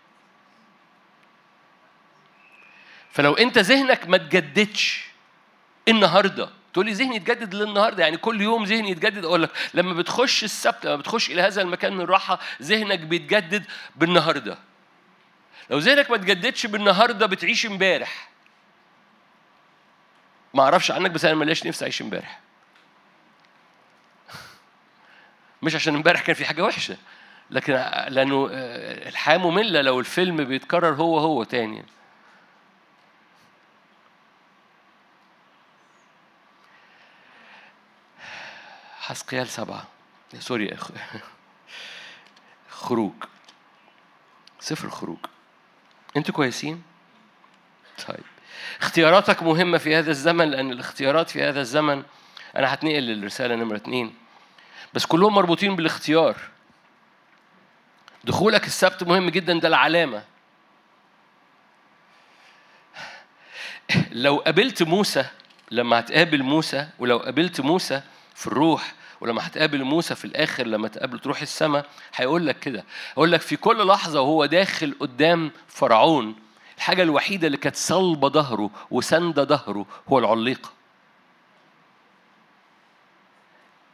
فلو انت ذهنك ما تجددش النهارده تقول لي ذهني يتجدد للنهارده؟ يعني كل يوم ذهني يتجدد؟ أقول لك لما بتخش السبت لما بتخش إلى هذا المكان من الراحة ذهنك بيتجدد بالنهارده. لو ذهنك ما تجددش بالنهارده بتعيش امبارح. ما أعرفش عنك بس أنا ماليش نفسي أعيش امبارح. مش عشان امبارح كان في حاجة وحشة لكن لأنه آه، الحياة مملة لو الفيلم بيتكرر هو هو تاني. حسقيال سبعة. سوري خروج. سفر خروج. أنتوا كويسين؟ طيب. اختياراتك مهمة في هذا الزمن لأن الاختيارات في هذا الزمن أنا هتنقل للرسالة نمرة اتنين. بس كلهم مربوطين بالاختيار. دخولك السبت مهم جدا ده العلامة. لو قابلت موسى لما هتقابل موسى ولو قابلت موسى في الروح ولما هتقابل موسى في الآخر لما تقابله تروح السماء هيقول لك كده هيقول لك في كل لحظة وهو داخل قدام فرعون الحاجة الوحيدة اللي كانت صلبه ظهره وسند ظهره هو العليقه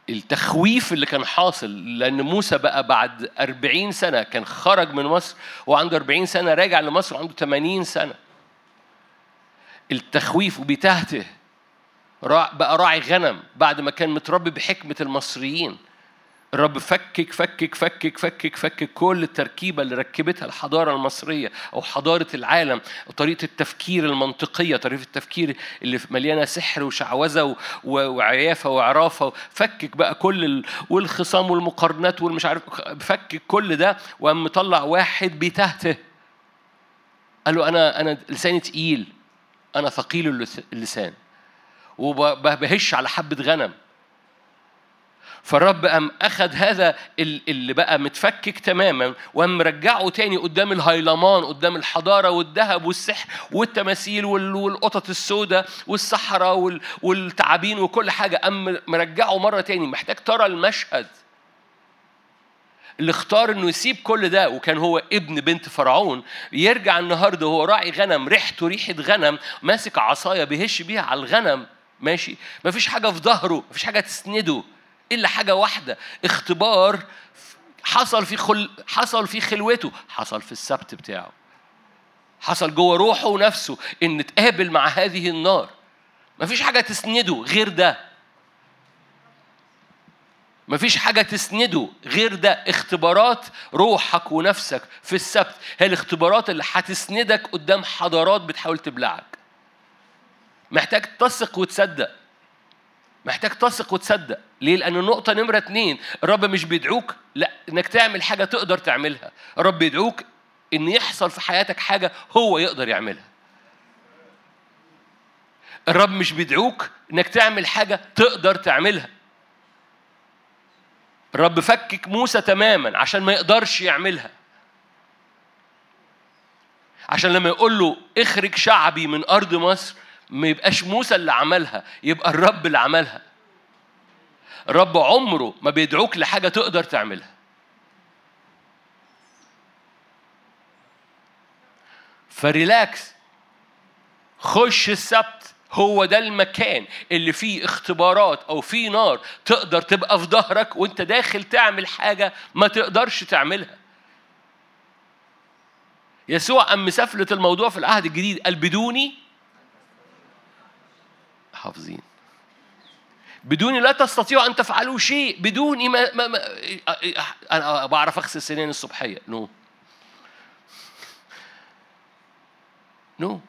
التخويف اللي كان حاصل لأن موسى بقى بعد أربعين سنة كان خرج من مصر وعنده أربعين سنة راجع لمصر وعنده 80 سنة. التخويف وبيتهته بقى راعي غنم بعد ما كان متربي بحكمة المصريين. الرب فكك فكك فكك فكك فكك كل التركيبة اللي ركبتها الحضارة المصرية أو حضارة العالم طريقة التفكير المنطقية طريقة التفكير اللي مليانة سحر وشعوذة وعيافة وعرافة فكك بقى كل ال... والخصام والمقارنات والمش عارف فكك كل ده وقام مطلع واحد بيتهته قال له أنا أنا لساني تقيل أنا ثقيل اللسان. وبهش على حبة غنم. فالرب قام أخذ هذا اللي بقى متفكك تماما وقام مرجعه تاني قدام الهيلمان قدام الحضارة والذهب والسحر والتماثيل والقطط السوداء والصحراء والتعابين وكل حاجة. قام مرجعه مرة تاني. محتاج ترى المشهد اللي اختار إنه يسيب كل ده وكان هو ابن بنت فرعون يرجع النهارده هو راعي غنم ريحته ريحة غنم ماسك عصاية بيهش بيها على الغنم. ماشي. مفيش حاجة في ظهره مفيش حاجة تسنده إلا حاجة واحدة اختبار حصل في خل... حصل في خلوته حصل في السبت بتاعه. حصل جوه روحه ونفسه إن تقابل مع هذه النار. مفيش حاجة تسنده غير ده. مفيش حاجة تسنده غير ده. اختبارات روحك ونفسك في السبت هي الاختبارات اللي هتسندك قدام حضارات بتحاول تبلعك. محتاج تثق وتصدق. محتاج تثق وتصدق. ليه؟ لأن النقطة نمرة اتنين الرب مش بيدعوك. لا إنك تعمل حاجة تقدر تعملها. الرب بيدعوك إن يحصل في حياتك حاجة هو يقدر يعملها. الرب مش بيدعوك إنك تعمل حاجة تقدر تعملها. الرب فكك موسى تماما عشان ما يقدرش يعملها. عشان لما يقول له اخرج شعبي من أرض مصر ما يبقاش موسى اللي عملها يبقى الرب اللي عملها. الرب عمره ما بيدعوك لحاجة تقدر تعملها. فريلاكس خش السبت هو ده المكان اللي فيه اختبارات أو فيه نار تقدر تبقى في ظهرك وأنت داخل تعمل حاجة ما تقدرش تعملها. يسوع أم مسافلة الموضوع في العهد الجديد قال بدوني حافظين بدوني لا تستطيعوا أن تفعلوا شيء. بدوني ما, ما, ما أنا بعرف أغسل سنين الصبحية. no. no.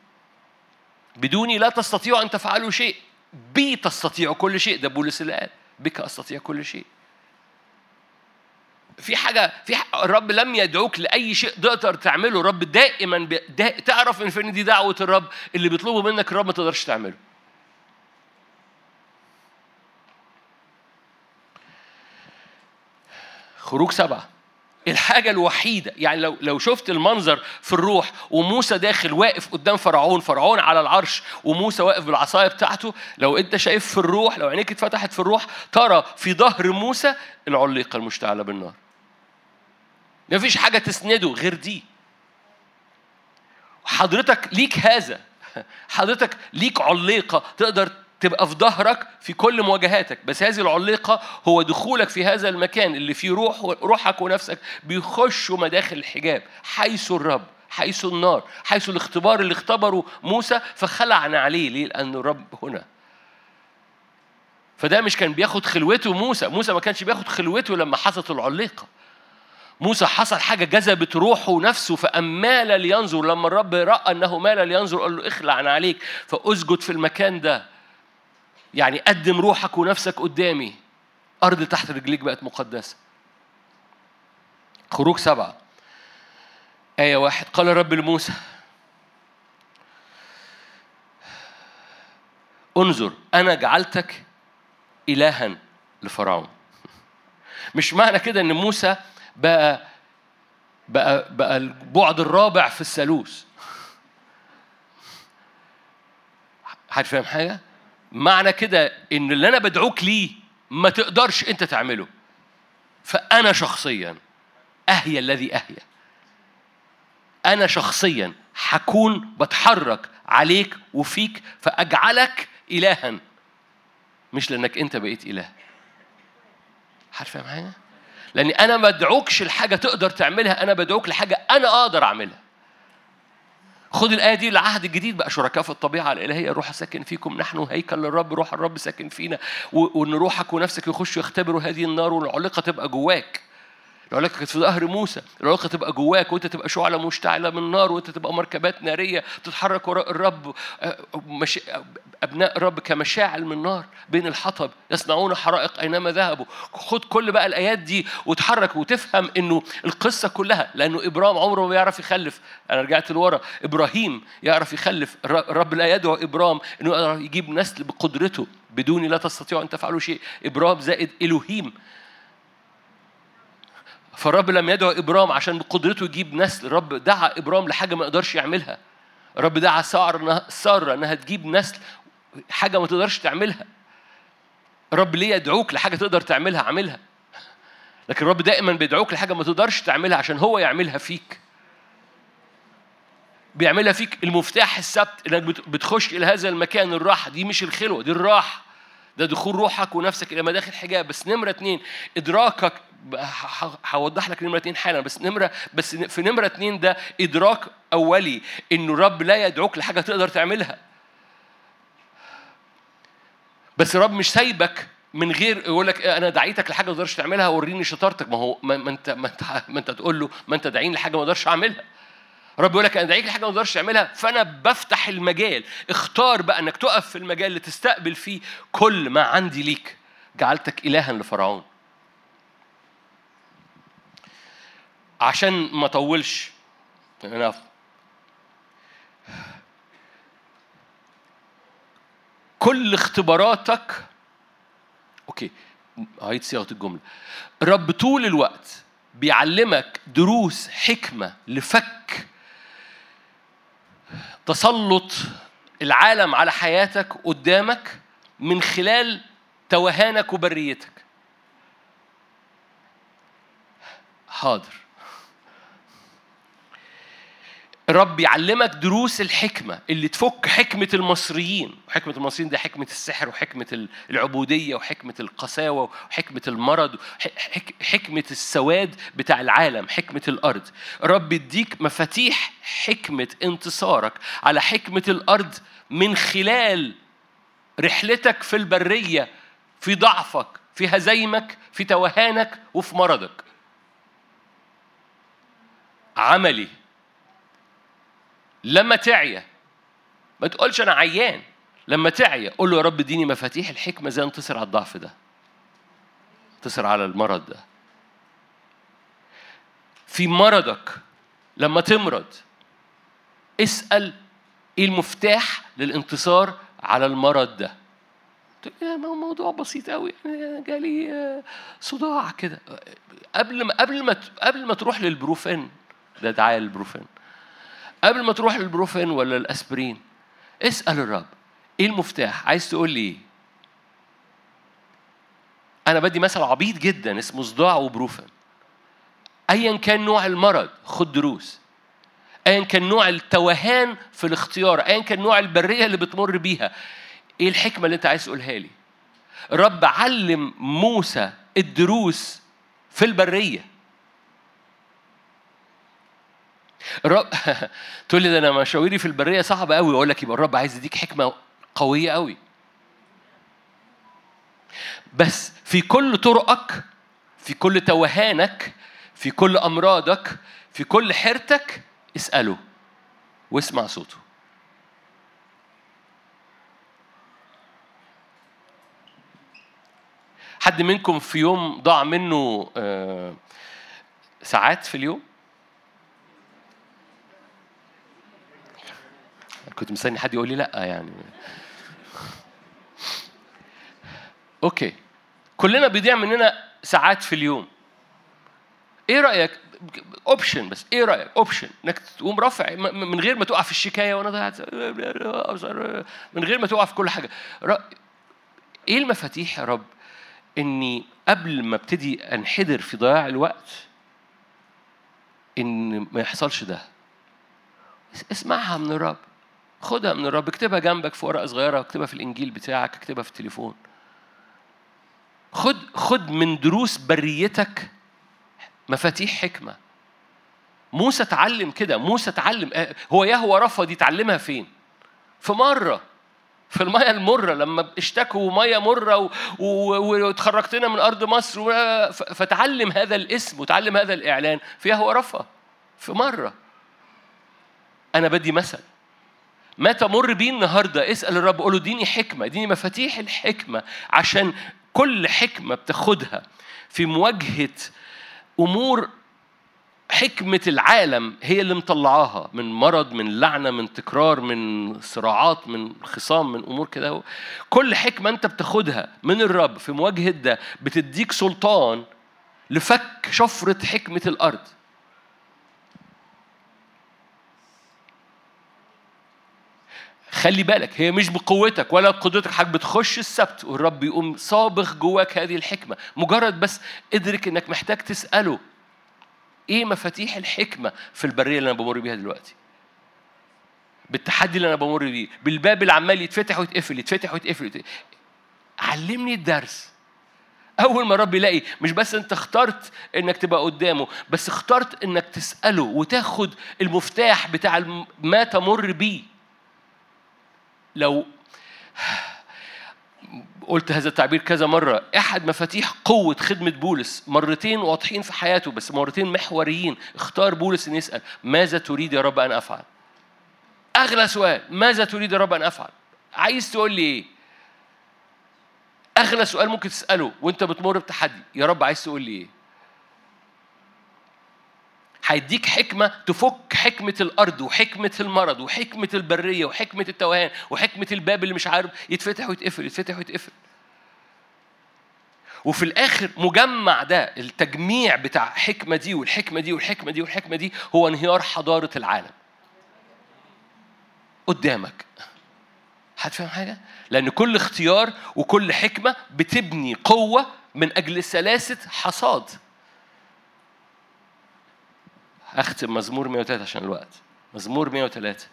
بدوني لا تستطيعوا أن تفعلوا شيء. بي تستطيعوا كل شيء. ده بولس اللي قال بك أستطيع كل شيء. في حاجة في حاجة الرب لم يدعوك لأي شيء تقدر تعمله. الرب دائما دا تعرف فين دي دعوة الرب. اللي بيطلبه منك الرب ما تقدرش تعمله. خروج سبعة. الحاجة الوحيدة يعني لو لو شفت المنظر في الروح وموسى داخل واقف قدام فرعون فرعون على العرش وموسى واقف بالعصاية بتاعته لو أنت شايف في الروح لو عينيك اتفتحت في الروح ترى في ظهر موسى العليقة المشتعلة بالنار. مفيش حاجة تسنده غير دي. حضرتك ليك هذا. حضرتك ليك عليقة تقدر تبقى في ظهرك في كل مواجهاتك. بس هذه العليقة هو دخولك في هذا المكان اللي فيه روح روحك ونفسك بيخشوا مداخل الحجاب حيث الرب حيث النار حيث الاختبار اللي اختبره موسى فخلعنا عليه ليه؟ لأن الرب هنا. فده مش كان بياخد خلوته موسى. موسى ما كانش بياخد خلوته لما حصلت العليقة. موسى حصل حاجة جذبت روحه ونفسه فأمال لينظر. لما الرب رأى أنه مال لينظر قال له اخلع عليك. فأسجد في المكان ده. يعني قدم روحك ونفسك قدامي. أرض تحت رجليك بقت مقدسة. خروج سبعة. آية واحد. قال الرب لموسى انظر أنا جعلتك إلها لفرعون. مش معنى كده إن موسى بقى بقى بقى البعد الرابع في الثالوث. حد فاهم حاجة؟ معنى كده إن اللي أنا بدعوك ليه ما تقدرش أنت تعمله. فأنا شخصيا اهيا الذي اهيا أنا شخصيا هكون بتحرك عليك وفيك فأجعلك الها. مش لأنك أنت بقيت إله. فاهم حاجة لاني أنا ما ادعوكش لحاجة تقدر تعملها أنا بدعوك لحاجة أنا أقدر أعملها. خد الآية دي العهد الجديد بقى شركاء في الطبيعة الإلهية روح ساكن فيكم نحن هيكل للرب روح الرب ساكن فينا وإن روحك ونفسك يخشوا يختبروا هذه النار والعلقة تبقى جواك. العلاقة كانت في ظهر موسى. العلاقة تبقى جواك وانت تبقى شعلة مشتعلة من نار وانت تبقى مركبات نارية تتحرك وراء الرب مش... أبناء الرب كمشاعل من نار بين الحطب. يصنعون حرائق أينما ذهبوا. خد كل بقى الآيات دي وتحرك وتفهم إنه القصة كلها لأنه إبرام عمره ما بيعرف يخلف. أنا رجعت لورا. إبراهيم يعرف يخلف. الرب لا يدعو إبرام إنه يقدر يجيب نسل بقدرته. بدون لا تستطيعوا أن تفعلوا شيء. إبرام زائد إلهيم. فالرب لم يدعو إبرام عشان بقدرته يجيب نسل. الرب دعا إبرام لحاجة ما يقدرش يعملها. الرب دعا ساره انها سارة إنها تجيب نسل حاجة ما تقدرش تعملها. الرب ليه يدعوك لحاجة تقدر تعملها؟ اعملها لكن الرب دائما بيدعوك لحاجة ما تقدرش تعملها عشان هو يعملها فيك. بيعملها فيك المفتاح السبت إنك بتخش إلى هذا المكان الراحة. دي مش الخلوة دي الراحة. ده دخول روحك ونفسك إلى مداخل حجاب. بس نمرة اتنين إدراكك هوضح لك نمرة اتنين حالا. بس نمرة بس في نمرة اتنين ده إدراك أولي إنه الرب لا يدعوك لحاجة تقدر تعملها. بس الرب مش سايبك من غير يقول لك أنا دعيتك لحاجة ما تقدرش تعملها وريني شطارتك. ما هو ما أنت ما أنت ما أنت تقول له ما أنت داعين لحاجة ما أقدرش أعملها. رب يقول لك أنا دعيك لحاجة ما أقدرش تعملها. فأنا بفتح المجال. اختار بقى إنك تقف في المجال اللي تستقبل فيه كل ما عندي ليك. جعلتك إلها لفرعون. عشان ما اطولش أنا كل اختباراتك أوكي. هعيد صياغة الجملة. رب طول الوقت بيعلمك دروس حكمة لفك تسلط العالم على حياتك قدامك من خلال توهانك وبريتك. حاضر. الرب يعلمك دروس الحكمة اللي تفك حكمة المصريين. وحكمة المصريين دي حكمة السحر وحكمة العبودية وحكمة القساوة وحكمة المرض حكمة السواد بتاع العالم حكمة الأرض. الرب يديك مفاتيح حكمة انتصارك على حكمة الأرض من خلال رحلتك في البرية في ضعفك في هزيمك في توهانك وفي مرضك. عملي لما تعيا ما تقولش أنا عيان. لما تعيا قول له يا رب اديني مفاتيح الحكمة إزاي انتصر على الضعف ده. انتصر على المرض ده. في مرضك لما تمرض اسأل إيه المفتاح للانتصار على المرض ده. موضوع بسيط قوي يعني جالي صداع كده. قبل ما قبل ما قبل ما تروح للبروفين. ده دعاية للبروفين. قبل ما تروح للبروفين ولا الاسبرين اسأل الرب. إيه المفتاح؟ عايز تقول لي إيه؟ أنا بدي مثل عبيط جدا اسمه صداع وبروفين. ايا كان نوع المرض خد دروس. ايا كان نوع التوهان في الاختيار. ايا كان نوع البرية اللي بتمر بيها. إيه الحكمة اللي انت عايز تقولها لي؟ رب علم موسى الدروس في البرية. الرب تقول لي ده أنا مشاويري في البرية صعبة قوي. أقول لك يبقى الرب عايز يديك حكمة قوية قوي. بس في كل طرقك في كل توهانك في كل أمراضك في كل حيرتك اسأله واسمع صوته. حد منكم في يوم ضاع منه آه، ساعات في اليوم؟ كنت مستني حد يقول لي لأ يعني. أوكي. كلنا بيضيع مننا ساعات في اليوم. إيه رأيك؟ option بس. إيه رأيك؟ option إنك تقوم رافع من غير ما تقع في الشكاية وأنا من غير ما تقع في كل حاجة. إيه المفاتيح يا رب إني قبل ما أبتدي أنحدر في ضياع الوقت إن ما يحصلش ده؟ اسمعها من الرب. خدها من الرب اكتبها جنبك في ورقة صغيرة اكتبها في الإنجيل بتاعك اكتبها في التليفون. خد خد من دروس بريتك مفاتيح حكمة. موسى اتعلم كده موسى اتعلم. آه، هو يهوى رفض يتعلمها فين؟ في مرة في المياه المرة لما اشتكوا مياه مرة وتخرجتنا من أرض مصر فتعلم هذا الاسم وتعلم هذا الإعلان. في يهوى رفا في مرة. أنا بدي مثل. ما تمر بيه النهارده؟ اسأل الرب قول له اديني حكمة اديني مفاتيح الحكمة عشان كل حكمة بتاخدها في مواجهة أمور حكمة العالم هي اللي مطلعاها من مرض من لعنة من تكرار من صراعات من خصام من أمور كده كل حكمة أنت بتاخدها من الرب في مواجهة ده بتديك سلطان لفك شفرة حكمة الأرض. خلي بالك هي مش بقوتك ولا بقدرتك حضرتك بتخش السبت والرب يقوم صابغ جواك هذه الحكمة. مجرد بس ادرك إنك محتاج تسأله إيه مفاتيح الحكمة في البرية اللي أنا بمر بيها دلوقتي؟ بالتحدي اللي أنا بمر بيه بالباب اللي عمال يتفتح ويتقفل يتفتح ويتقفل. علمني الدرس. أول ما الرب يلاقي مش بس أنت اخترت إنك تبقى قدامه بس اخترت إنك تسأله وتاخد المفتاح بتاع ما تمر بيه. لو قلت هذا التعبير كذا مرة أحد مفاتيح قوة خدمة بولس مرتين واضحين في حياته بس مرتين محوريين. اختار بولس أن يسأل ماذا تريد يا رب أن أفعل؟ أغلى سؤال ماذا تريد يا رب أن أفعل؟ عايز تقول لي إيه؟ أغلى سؤال ممكن تسأله وأنت بتمر بتحدي يا رب عايز تقول لي إيه؟ هيديك حكمة تفك حكمة الأرض وحكمة المرض وحكمة البرية وحكمة التوهان وحكمة الباب اللي مش عارف يتفتح ويتقفل يتفتح ويتقفل. وفي الآخر مجمع ده التجميع بتاع الحكمة دي والحكمة دي والحكمة دي والحكمة دي هو انهيار حضارة العالم. قدامك. هتفهم حاجة؟ لأن كل اختيار وكل حكمة بتبني قوة من أجل سلاسة حصاد. أختم مزمور 103 عشان الوقت. مزمور 103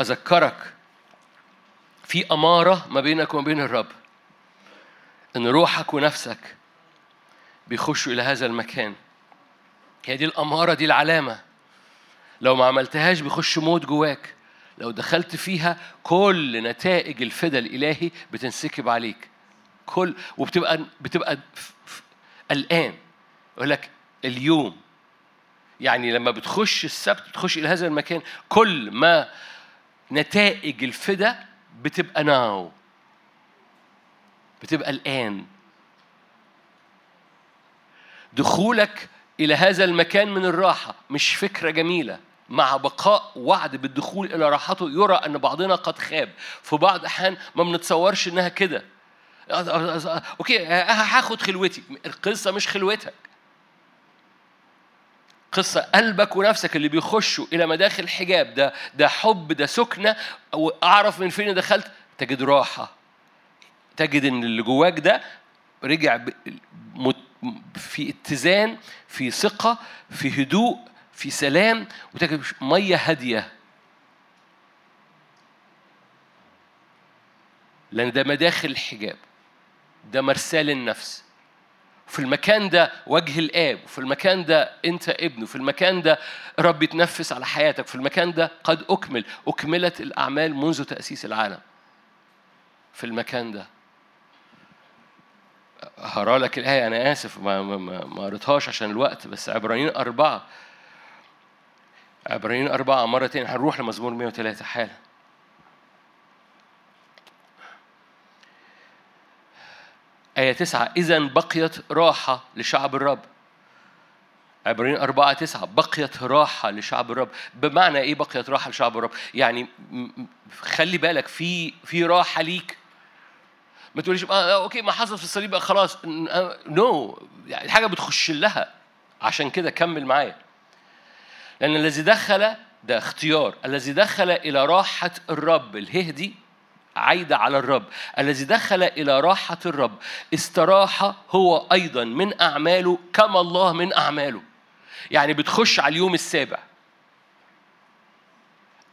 أذكرك في أمارة ما بينك وما بين الرب إن روحك ونفسك بيخشوا إلى هذا المكان. هي دي الأمارة دي العلامة. لو ما عملتهاش بيخش موت جواك. لو دخلت فيها كل نتائج الفدا الإلهي بتنسكب عليك. كل وبتبقى بتبقى الآن يقول لك اليوم يعني لما بتخش السبت بتخش إلى هذا المكان كل ما نتائج الفدا بتبقى ناو. بتبقى الآن دخولك إلى هذا المكان من الراحة مش فكرة جميلة. مع بقاء وعد بالدخول إلى راحته يرى أن بعضنا قد خاب. في بعض الأحيان ما بنتصورش إنها كده. أوكي هاخد خلوتي القصة مش خلوتك. قصة قلبك ونفسك اللي بيخشوا إلى مداخل الحجاب ده ده حب ده سكنة. وأعرف من فين دخلت؟ تجد راحة. تجد إن اللي جواك ده رجع في اتزان في ثقة في هدوء في سلام وتجد مية هادية. لأن ده مداخل الحجاب ده مرسال النفس. في المكان ده وجه الآب وفي المكان ده أنت ابن وفي المكان ده رب يتنفس على حياتك في المكان ده قد أكمل أكملت الأعمال منذ تأسيس العالم. في المكان ده. هقرأ لك الآية أنا آسف ما ما ما قريتهاش عشان الوقت بس عبرانيين أربعة. عبرانيين أربعة مرة تاني هنروح لمزمور 103 حالا. آية تسعة إذا بقيت راحة لشعب الرب. عبرين أربعة تسعة بقيت راحة لشعب الرب. بمعنى إيه بقيت راحة لشعب الرب؟ يعني خلي بالك في في راحة ليك. ما تقوليش آه أوكي ما حصل في الصليب خلاص نو no. يعني حاجة بتخش لها. عشان كده كمل معايا. لأن الذي دخل ده اختيار. الذي دخل إلى راحة الرب الهدي عايدة على الرب. الذي دخل إلى راحة الرب استراح هو أيضا من أعماله كما الله من أعماله. يعني بتخش على اليوم السابع.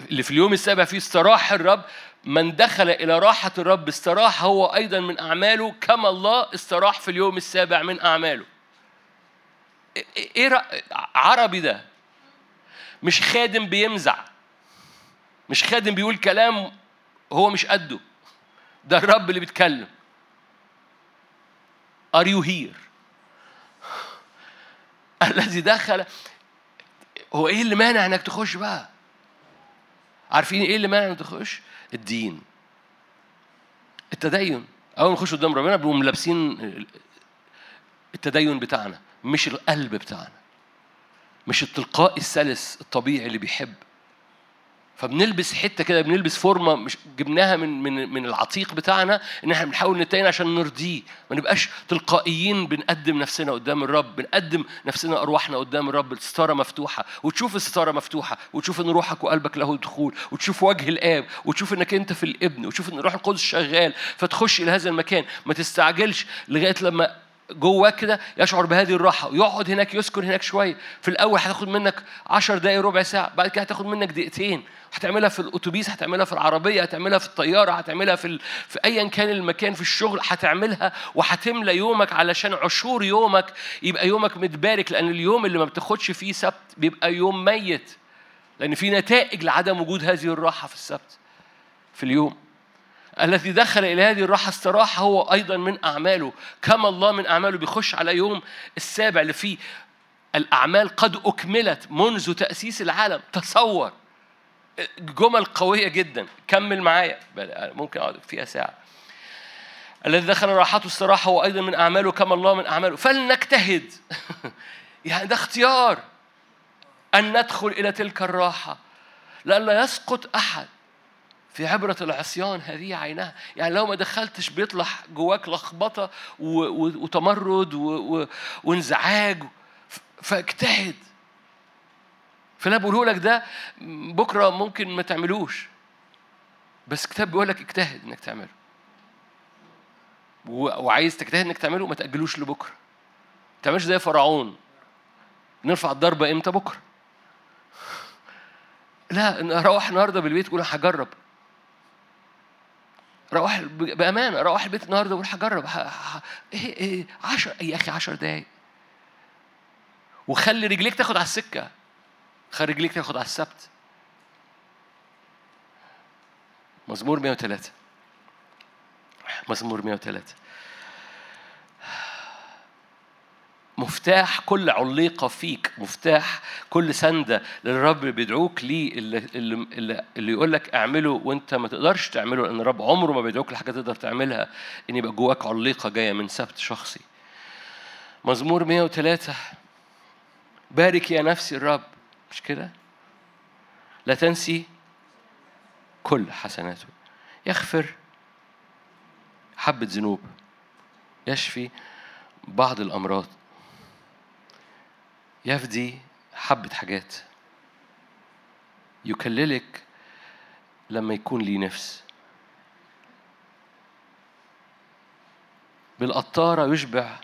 اللي في اليوم السابع فيه استراح الرب. من دخل إلى راحة الرب استراح هو أيضا من أعماله كما الله استراح في اليوم السابع من أعماله. إيه عربي ده؟ مش خادم بيمزع مش خادم بيقول كلام هو مش قده ده الرب اللي بيتكلم Are you here؟ الذي دخل هو إيه اللي مانع إنك تخش بقى؟ عارفين إيه اللي مانع إنك تخش؟ الدين التدين أول ما نخش قدام ربنا بنقوم لابسين التدين بتاعنا مش القلب بتاعنا مش التلقائي السلس الطبيعي اللي بيحب. فبنلبس حتة كده بنلبس فورمة مش جبناها من من من العتيق بتاعنا إن إحنا بنحاول نتين عشان نرضيه. ما نبقاش تلقائيين بنقدم نفسنا قدام الرب بنقدم نفسنا أرواحنا قدام الرب. الستارة مفتوحة وتشوف الستارة مفتوحة وتشوف إن روحك وقلبك له دخول وتشوف وجه الآب وتشوف إنك أنت في الإبن وتشوف إن الروح القدس شغال. فتخش إلى هذا المكان. ما تستعجلش لغاية لما جواه كده يشعر بهذه الراحة ويقعد هناك يسكن هناك شوية في الأول هتاخد منك عشر دقايق ربع ساعة بعد كده هتاخد منك دقيقتين هتعملها في الأتوبيس هتعملها في العربية هتعملها في الطيارة هتعملها في, ال... في أيا كان المكان في الشغل هتعملها وهتملى يومك علشان عشور يومك يبقى يومك متبارك لأن اليوم اللي ما بتاخدش فيه سبت بيبقى يوم ميت لأن في نتائج لعدم وجود هذه الراحة في السبت في اليوم. الذي دخل إلى هذه الراحة استراحة هو أيضا من أعماله. كما الله من أعماله بيخش على يوم السابع اللي فيه. الأعمال قد أكملت منذ تأسيس العالم. تصور. جمل قوية جدا. كمل معايا. ممكن أقعد فيها ساعة. الذي دخل راحته استراحة هو أيضا من أعماله. كما الله من أعماله. فلنجتهد. يعني ده اختيار. أن ندخل إلى تلك الراحة. لئلا يسقط أحد. في عبرة العصيان هذه عينها. يعني لو ما دخلتش بيطلع جواك لخبطة وتمرد وانزعاج فاجتهد. فلا بقوله لك ده بكرة ممكن ما تعملوش. بس كتاب بيقول لك اجتهد إنك تعمله. وعايز تجتهد إنك تعمله ما تأجلوش لبكرة. ما تعملش زي فرعون. نرفع الضربة إمتى؟ بكرة. لا روح النهارده بالبيت تقول هجرب. روح بأمانة روح البيت النهارده وروح أجرب. إيه إيه 10 يا أخي 10 دقايق. وخلي رجليك تاخد على السكة. خلي رجليك تاخد على السبت. مزمور 103 مزمور 103 مفتاح كل عليقة فيك مفتاح كل سندة للرب بيدعوك ليه اللي, اللي, اللي يقول لك اعمله وانت ما تقدرش تعمله لأن الرب عمره ما بيدعوك لحاجة تقدر تعملها إن يبقى جواك عليقة جاية من سبت شخصي. مزمور 103 بارك يا نفسي الرب. مش كده؟ لا تنسي كل حسناته. يغفر حبة ذنوب. يشفي بعض الأمراض. يفدي حبة حاجات. يكللك لما يكون لي نفس. بالقطارة يشبع.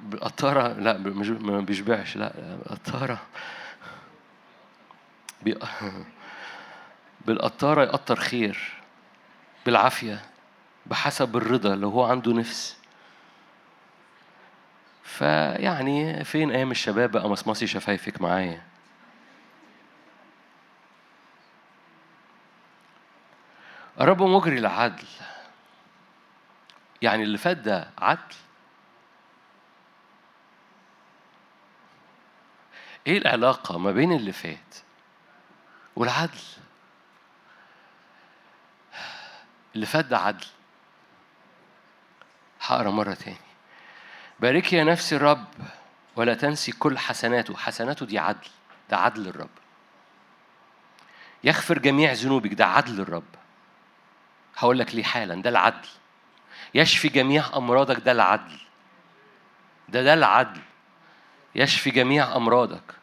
بالقطارة لا ما بيشبعش لا بالقطارة بي... بالقطارة يقطر خير. بالعافية. بحسب الرضا لو هو عنده نفس. فيعني فين أيام الشباب بقى؟ مصمصي شفايفك معايا. الرب مجري العدل يعني اللي فات ده عدل. إيه العلاقة ما بين اللي فات والعدل؟ اللي فات ده عدل. هقرأ مرة تاني. باركي يا نفسي الرب ولا تنسي كل حسناته. حسناته دي عدل ده عدل الرب. يغفر جميع ذنوبك ده عدل الرب. هقول لك ليه حالا ده العدل. يشفي جميع أمراضك ده العدل. ده ده العدل. يشفي جميع أمراضك.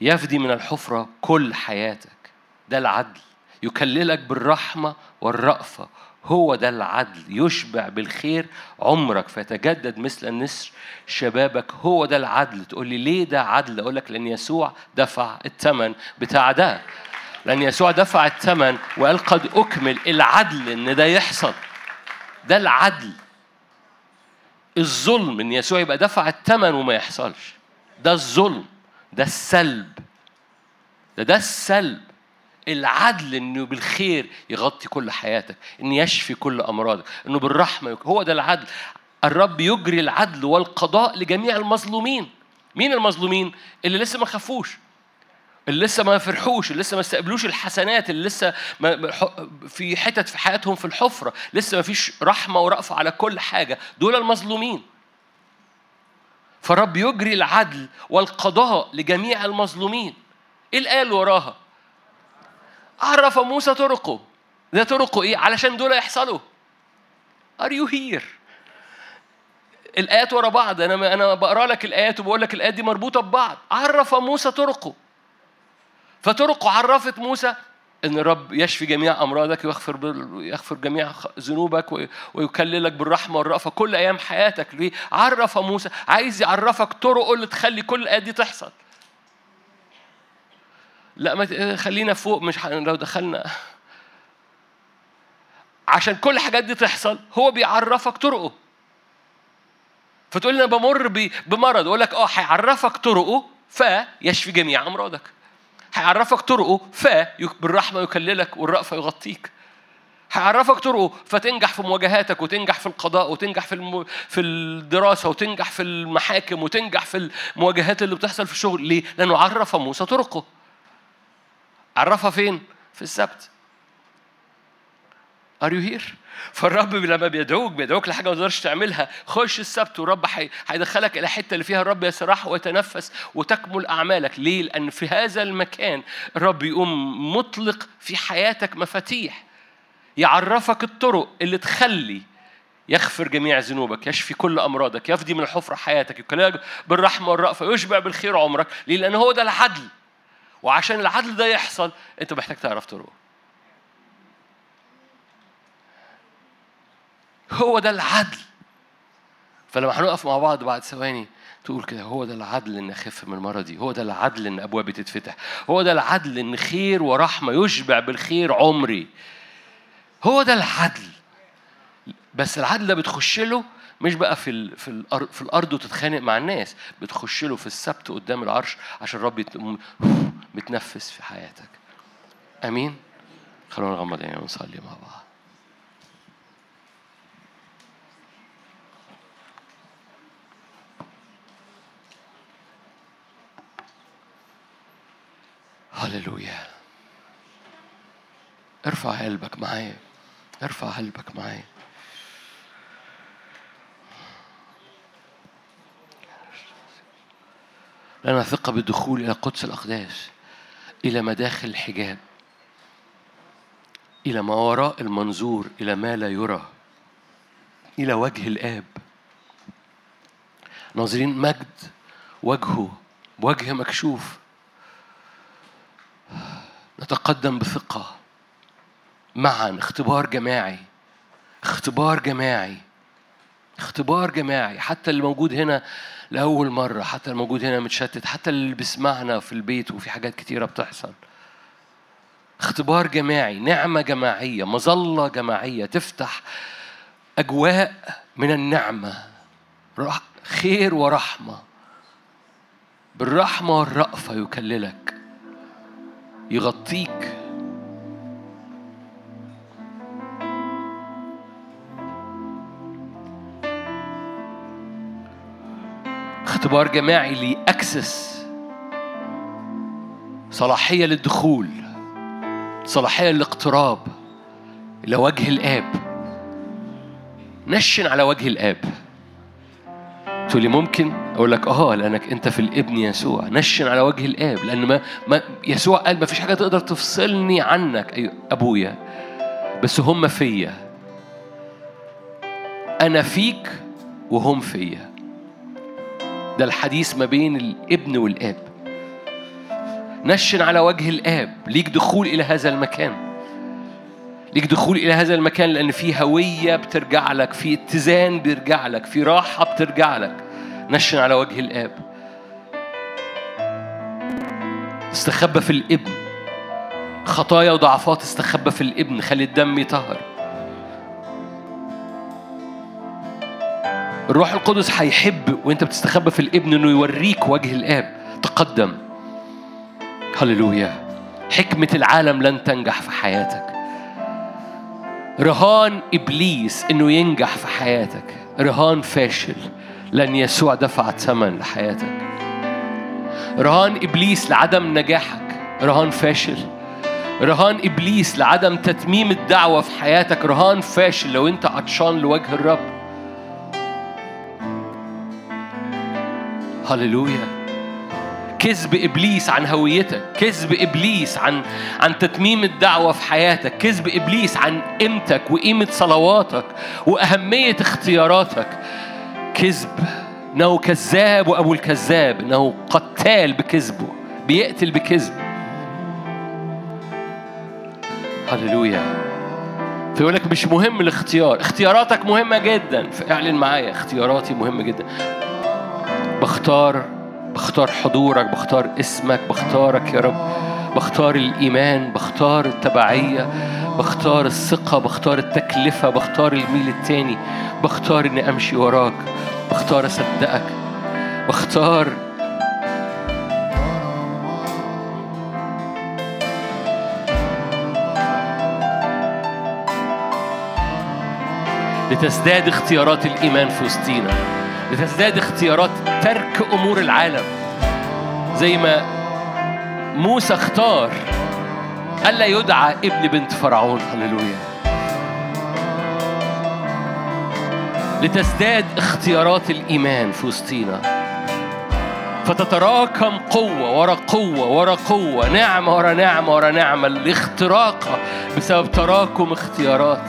يفدي من الحفرة كل حياتك. ده العدل. يكللك بالرحمة والرأفة هو ده العدل يشبع بالخير عمرك فيتجدد مثل النسر. شبابك هو ده العدل. تقول لي ليه ده عدل؟ أقول لك لأن يسوع دفع الثمن بتاع ده. لأن يسوع دفع الثمن وقال قد أكمل. العدل إن ده يحصل. ده العدل. الظلم إن يسوع يبقى دفع الثمن وما يحصلش. ده الظلم. ده السلب. ده ده السلب. العدل إنه بالخير يغطي كل حياتك إنه يشفي كل أمراضك إنه بالرحمة هو ده العدل. الرب يجري العدل والقضاء لجميع المظلومين. مين المظلومين؟ اللي لسه ما خافوش اللي لسه ما فرحوش اللي لسه ما استقبلوش الحسنات اللي لسه ما في حتت في حياتهم في الحفرة لسه ما فيش رحمة ورأفة على كل حاجة. دول المظلومين. فالرب يجري العدل والقضاء لجميع المظلومين. إيه الآية اللي وراها؟ عرف موسى طرقه. ده طرقه إيه؟ علشان دول يحصلوا. are you here الآيات ورا بعض. أنا أنا بقرأ لك الآيات وبقول لك الآيات دي مربوطة ببعض. عرف موسى طرقه. فطرقه عرفت موسى إن الرب يشفي جميع أمراضك ويغفر يغفر جميع ذنوبك وي- ويكللك بالرحمة والرأفة كل أيام حياتك. ليه؟ عرف موسى. عايز يعرفك طرقه اللي تخلي كل الآيات دي تحصل. لا ما ت- خلينا فوق مش لو دخلنا. عشان كل الحاجات دي تحصل هو بيعرفك طرقه. فتقول لي أنا بمر بمرض أقول لك آه هيعرفك طرقه فيشفي جميع أمراضك. هيعرفك طرقه فبالرحمه يكللك والرأفة يغطيك. هيعرفك طرقه فتنجح في مواجهاتك وتنجح في القضاء وتنجح في الم... في الدراسة وتنجح في المحاكم وتنجح في المواجهات اللي بتحصل في الشغل. ليه؟ لأنه عرف موسى طرقه. عرفها فين؟ في السبت. are you here فالرب لما بيدعوك بيدعوك لحاجة ما تقدرش تعملها خش السبت والرب هيدخلك إلى حتة اللي فيها الرب يسرح ويتنفس وتكمل أعمالك. ليه؟ لأن في هذا المكان الرب يقوم مطلق في حياتك مفاتيح. يعرفك الطرق اللي تخلي يغفر جميع ذنوبك يشفي كل أمراضك يفدي من الحفره حياتك يكللك بالرحمة والرأفة يشبع بالخير عمرك. ليه؟ لأن هو ده العدل. وعشان العدل ده يحصل انت محتاج تعرف طرقه. هو ده العدل. فلما هنقف مع بعض بعد ثواني تقول كده هو ده العدل إن أخف من مرضي هو ده العدل إن ابوابي تتفتح هو ده العدل إن خير ورحمة يشبع بالخير عمري. هو ده العدل. بس العدل ده بتخش له مش بقى في ال في الأرض في الأرض وتتخانق مع الناس بتخش له في السبت قدام العرش عشان الرب متنفس في حياتك. آمين. خلونا نغمض عينينا ونصلي مع بعض. هللويا. ارفع قلبك معايا. ارفع قلبك معايا. لنا ثقة بالدخول إلى قدس الأقداس. إلى مداخل الحجاب إلى ما وراء المنظور إلى ما لا يرى إلى وجه الآب. ناظرين مجد وجهه وجه مكشوف. نتقدم بثقة. معا اختبار جماعي اختبار جماعي. اختبار جماعي حتى اللي موجود هنا لأول مرة حتى اللي موجود هنا متشتت حتى اللي بيسمعنا في البيت وفي حاجات كتيرة بتحصل. اختبار جماعي نعمة جماعية مظلة جماعية تفتح أجواء من النعمة خير ورحمة. بالرحمة والرأفة يكللك يغطيك اختبار جماعي لأكسس صلاحية للدخول صلاحية للاقتراب إلى وجه الآب. نشن على وجه الآب. تقول لي ممكن؟ أقول لك آه لأنك أنت في الابن يسوع. نشن على وجه الآب لأن ما, ما يسوع قال ما فيش حاجة تقدر تفصلني عنك أي أبويا. بس هم فيا. أنا فيك وهم فيا. ده الحديث ما بين الابن والآب. نشن على وجه الآب ليك دخول إلى هذا المكان. ليك دخول إلى هذا المكان لأن في هوية بترجع لك في اتزان بيرجع لك في راحة بترجع لك. نشن على وجه الآب. استخبى في الابن. خطايا وضعفات استخبى في الابن خلي الدم يطهر. الروح القدس هيحب وانت بتستخبى في الابن انه يوريك وجه الاب. تقدم. هللويا. حكمة العالم لن تنجح في حياتك. رهان إبليس إنه ينجح في حياتك. رهان فاشل. لأن يسوع دفع ثمن لحياتك. رهان إبليس لعدم نجاحك. رهان فاشل. رهان إبليس لعدم تتميم الدعوة في حياتك. رهان فاشل لو انت عطشان لوجه الرب. هللويا. كذب إبليس عن هويتك كذب إبليس عن عن تتميم الدعوة في حياتك كذب إبليس عن قيمتك وقيمة صلواتك وأهمية اختياراتك. كذب انه كذاب وأبو الكذاب انه قتال بكذبه بيقتل بكذب. هللويا. فيقول لك مش مهم الاختيار اختياراتك مهمة جدا. فاعلن معايا اختياراتي مهمة جدا. بختار بختار حضورك بختار اسمك بختارك يا رب. بختار الإيمان بختار التبعية بختار الثقة بختار التكلفة بختار الميل التاني. بختار إني أمشي وراك بختار أصدقك. بختار لتزداد اختيارات الإيمان في وسطينا. لتزداد اختيارات ترك أمور العالم. زي ما موسى اختار ألا يدعى ابن بنت فرعون. هللويا. لتزداد اختيارات الإيمان في وسطينا. فتتراكم قوة ورا قوة ورا قوة. نعمة ورا نعمة ورا نعمة. الاختراق بسبب تراكم اختيارات.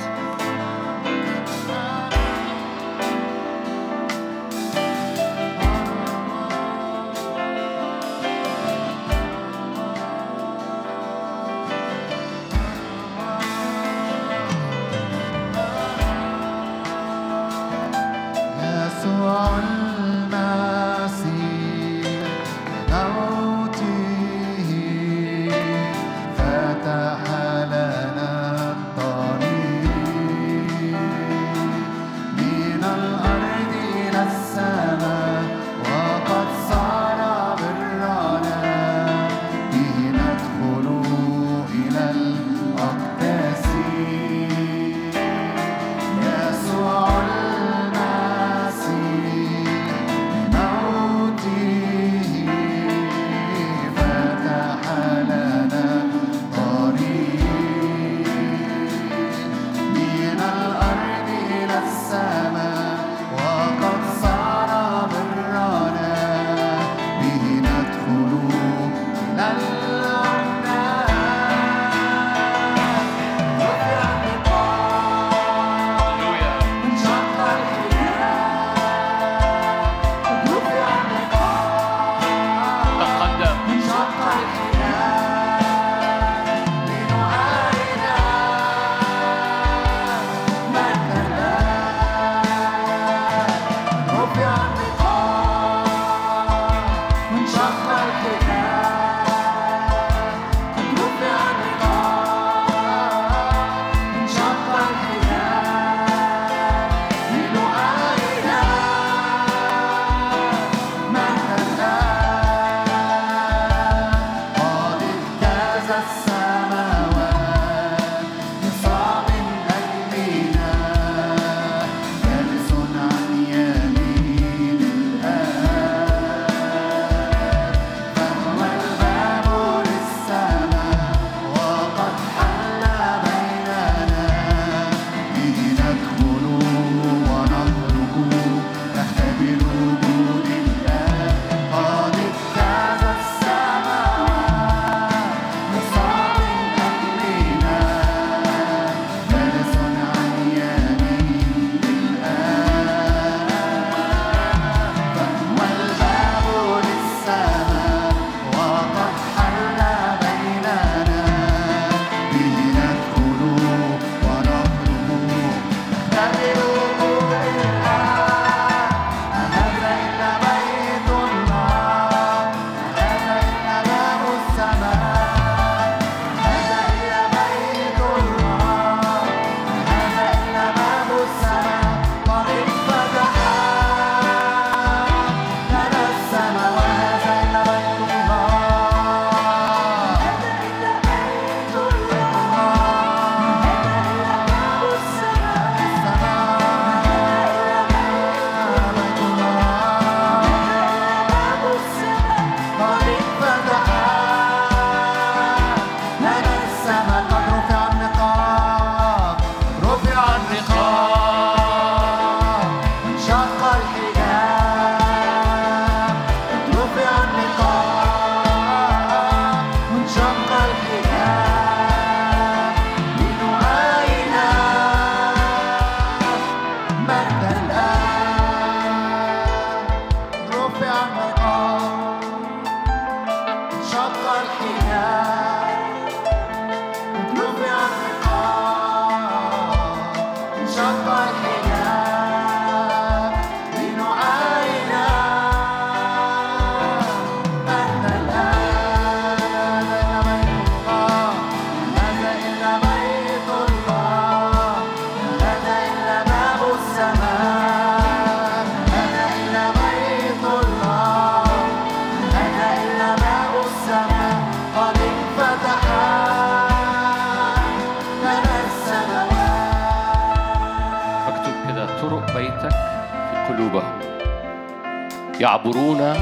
يعبرون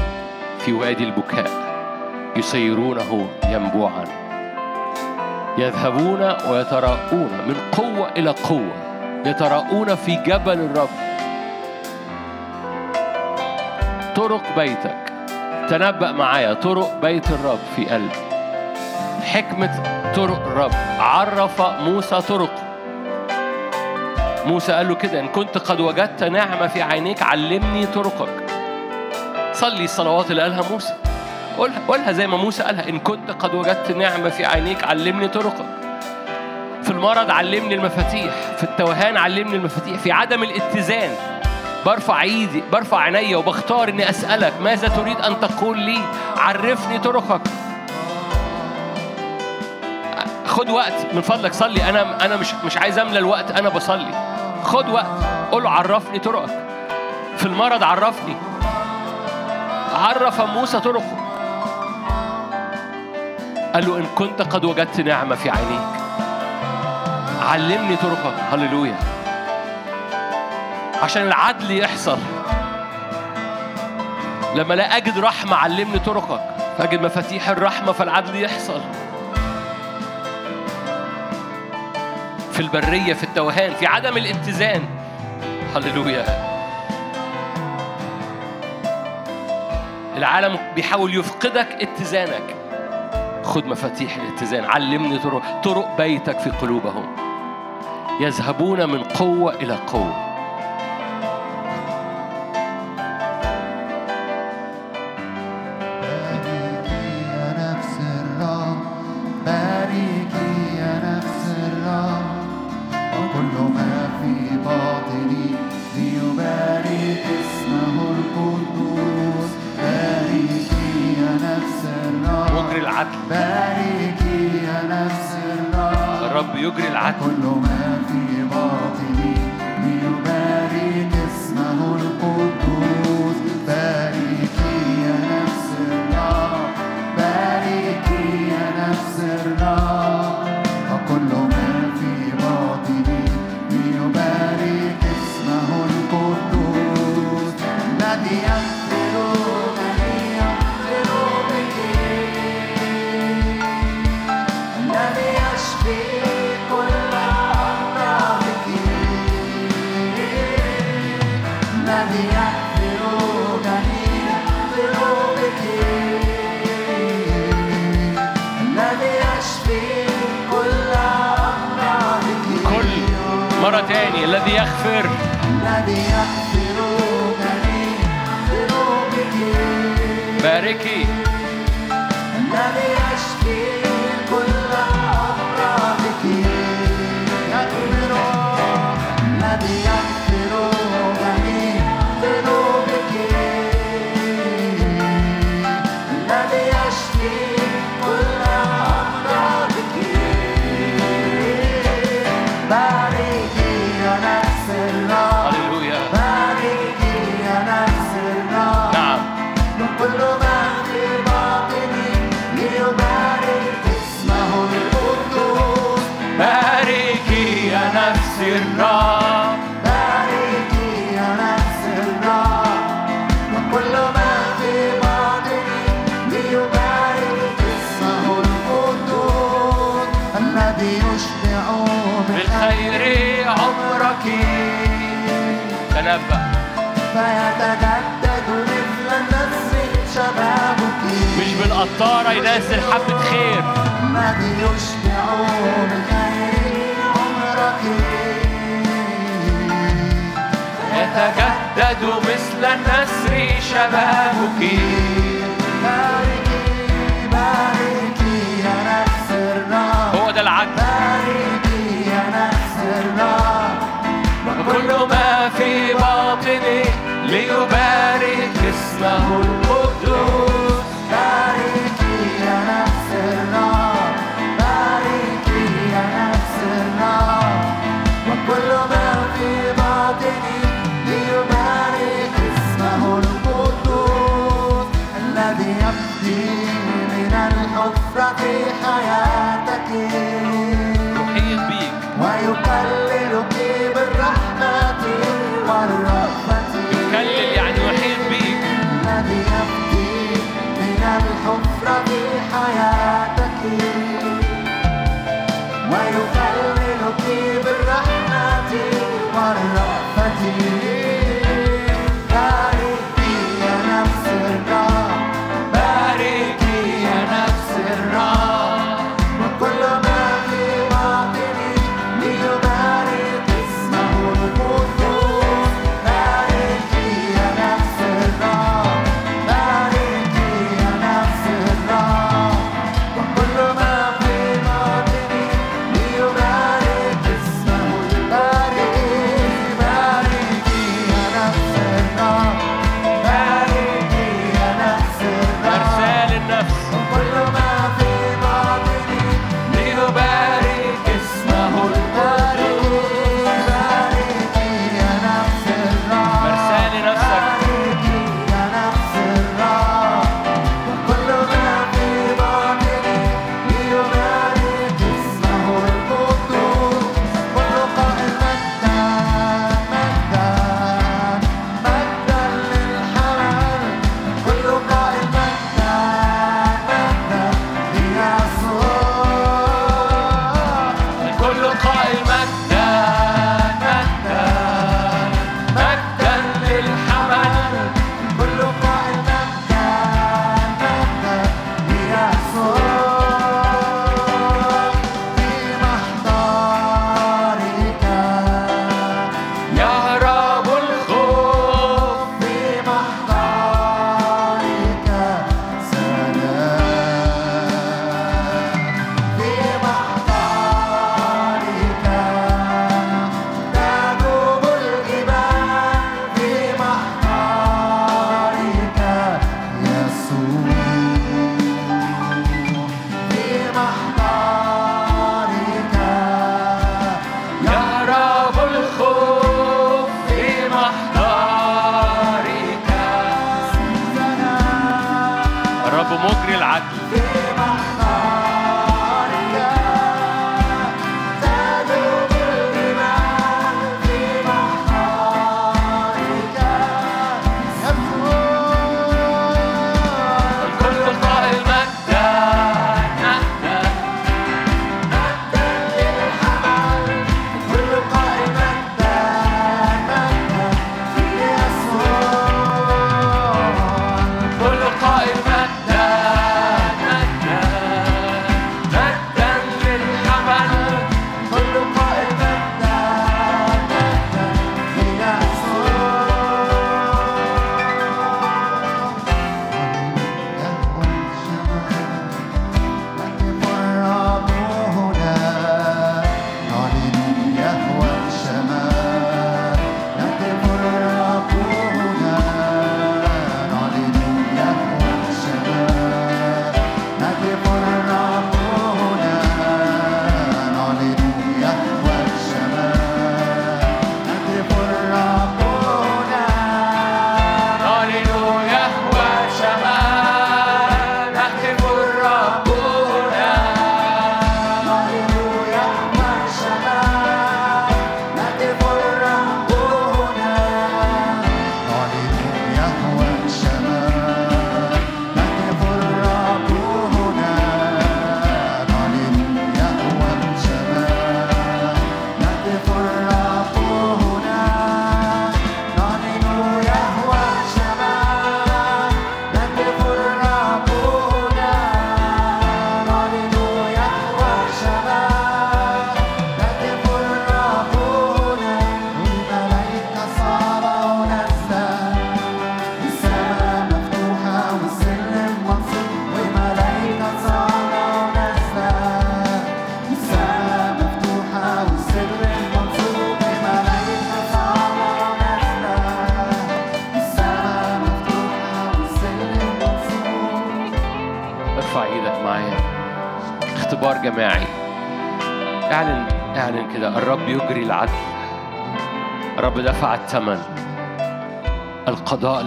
في وادي البكاء يسيرونه ينبوعا يذهبون ويتراءون من قوة إلى قوة يتراءون في جبل الرب. طرق بيتك تنبأ معايا طرق بيت الرب في قلبي. حكمة طرق الرب عرف موسى طرق. موسى قال له كده إن كنت قد وجدت نعمة في عينيك علمني طرقك. صلي الصلوات اللي قالها موسى. قولها قولها زي ما موسى قالها إن كنت قد وجدت نعمة في عينيك علمني طرقك في المرض علمني المفاتيح في التوهان علمني المفاتيح في عدم الاتزان برفع ايدي برفع عيني وبختار إني أسألك ماذا تريد أن تقول لي؟ عرفني طرقك. خد وقت من فضلك صلي. أنا أنا مش مش عايز أملى الوقت أنا بصلي. خد وقت قول عرفني طرقك. في المرض عرفني. عرف موسى طرقه. قال له إن كنت قد وجدت نعمة في عينيك. علمني طرقك. هللويا. عشان العدل يحصل. لما لا أجد رحمة علمني طرقك. فأجد مفاتيح الرحمة فالعدل يحصل. في البرية في التوهان في عدم الاتزان. هللويا. العالم بيحاول يفقدك اتزانك. خد مفاتيح الاتزان علمني طرق طرق بيتك في قلوبهم. يذهبون من قوة إلى قوة. نفس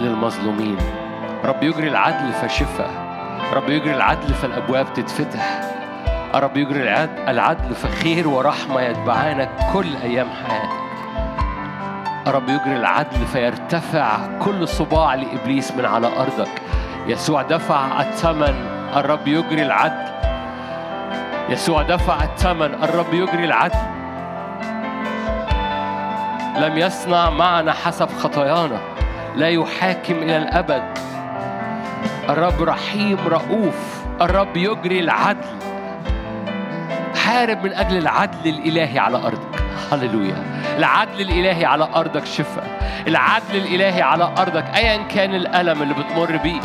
للمظلومين. رب يجري العدل فشفاء رب يجري العدل فالأبواب تتفتح. الرب يجري العدل, فخير ورحمة يتبعانك كل أيام حياتك الرب يجري العدل فيرتفع كل صباع لإبليس من على أرضك. يسوع دفع الثمن الرب يجري العدل. يسوع دفع الثمن الرب يجري العدل. لم يصنع معنا حسب خطايانا. لا يحاكم إلى الأبد. الرب رحيم رؤوف. الرب يجري العدل. حارب من أجل العدل الإلهي على أرضك. هللويا. العدل الإلهي على أرضك شفاء. العدل الإلهي على أرضك ايا كان الألم اللي بتمر بيه.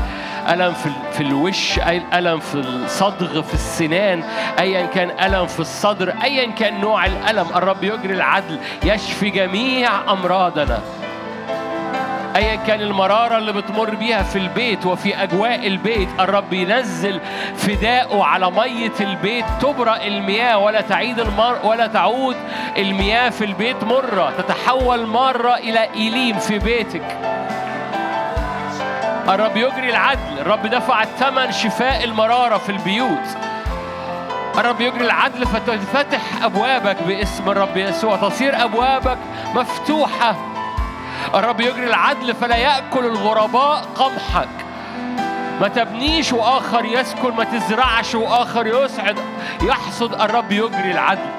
ألم في في الوش ألم في الصدغ في السنان. ايا كان ألم في الصدر. ايا كان نوع الألم. الرب يجري العدل. يشفي جميع أمراضنا. ايا كان المرارة اللي بتمر بيها في البيت وفي أجواء البيت الرب ينزل فداءه على مية البيت تبرأ المياه ولا تعيد المر ولا تعود المياه في البيت مرة تتحول مرة إلى ايليم في بيتك. الرب يجري العدل الرب دفع الثمن شفاء المرارة في البيوت. الرب يجري العدل فتفتح أبوابك باسم الرب يسوع. تصير أبوابك مفتوحة. الرب يجري العدل فلا يأكل الغرباء قمحك. ما تبنيش وآخر يسكن ما تزرعش وآخر يسعد. يحصد الرب يجري العدل.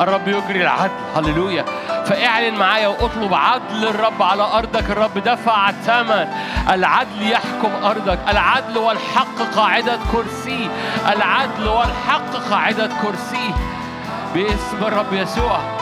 الرب يجري العدل. هللويا. فاعلن معايا واطلب عدل الرب على أرضك. الرب دفع الثمن. العدل يحكم أرضك. العدل والحق قاعدة كرسي. العدل والحق قاعدة كرسي. باسم الرب يسوع.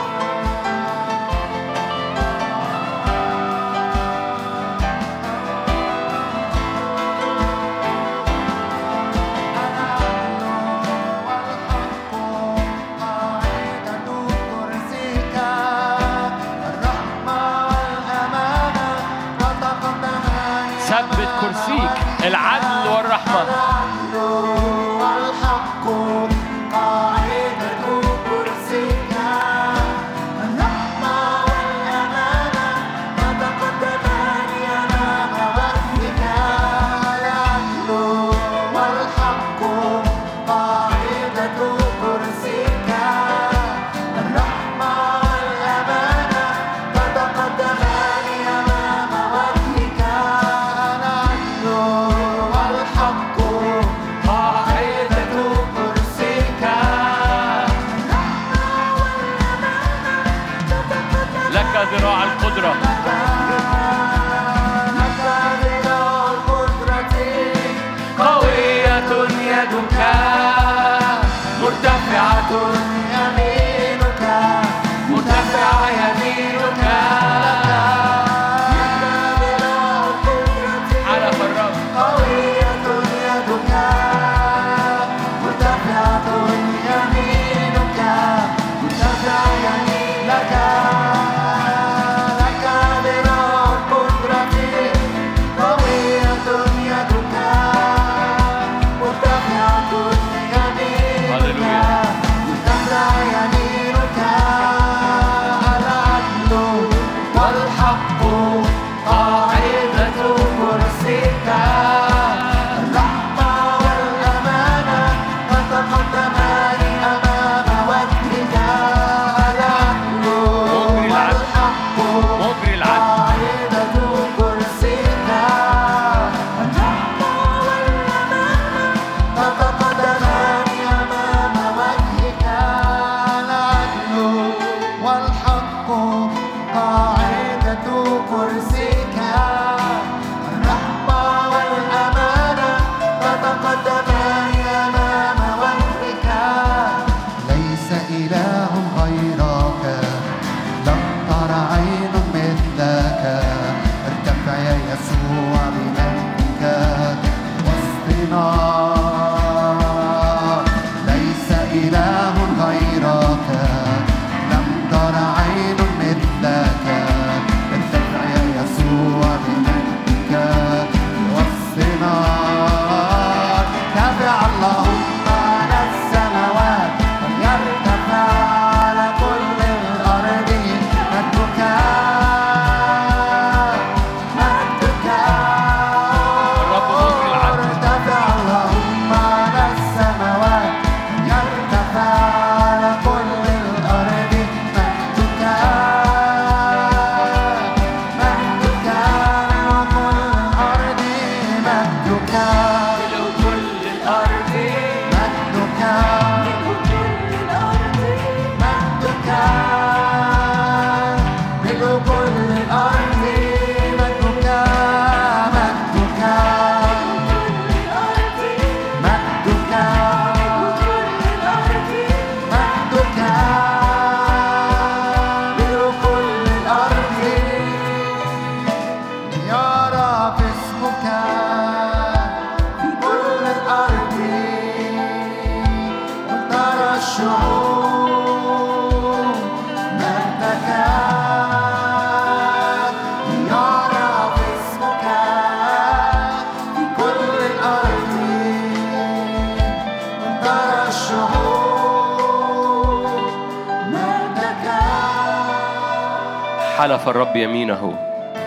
حلف الرب يمينه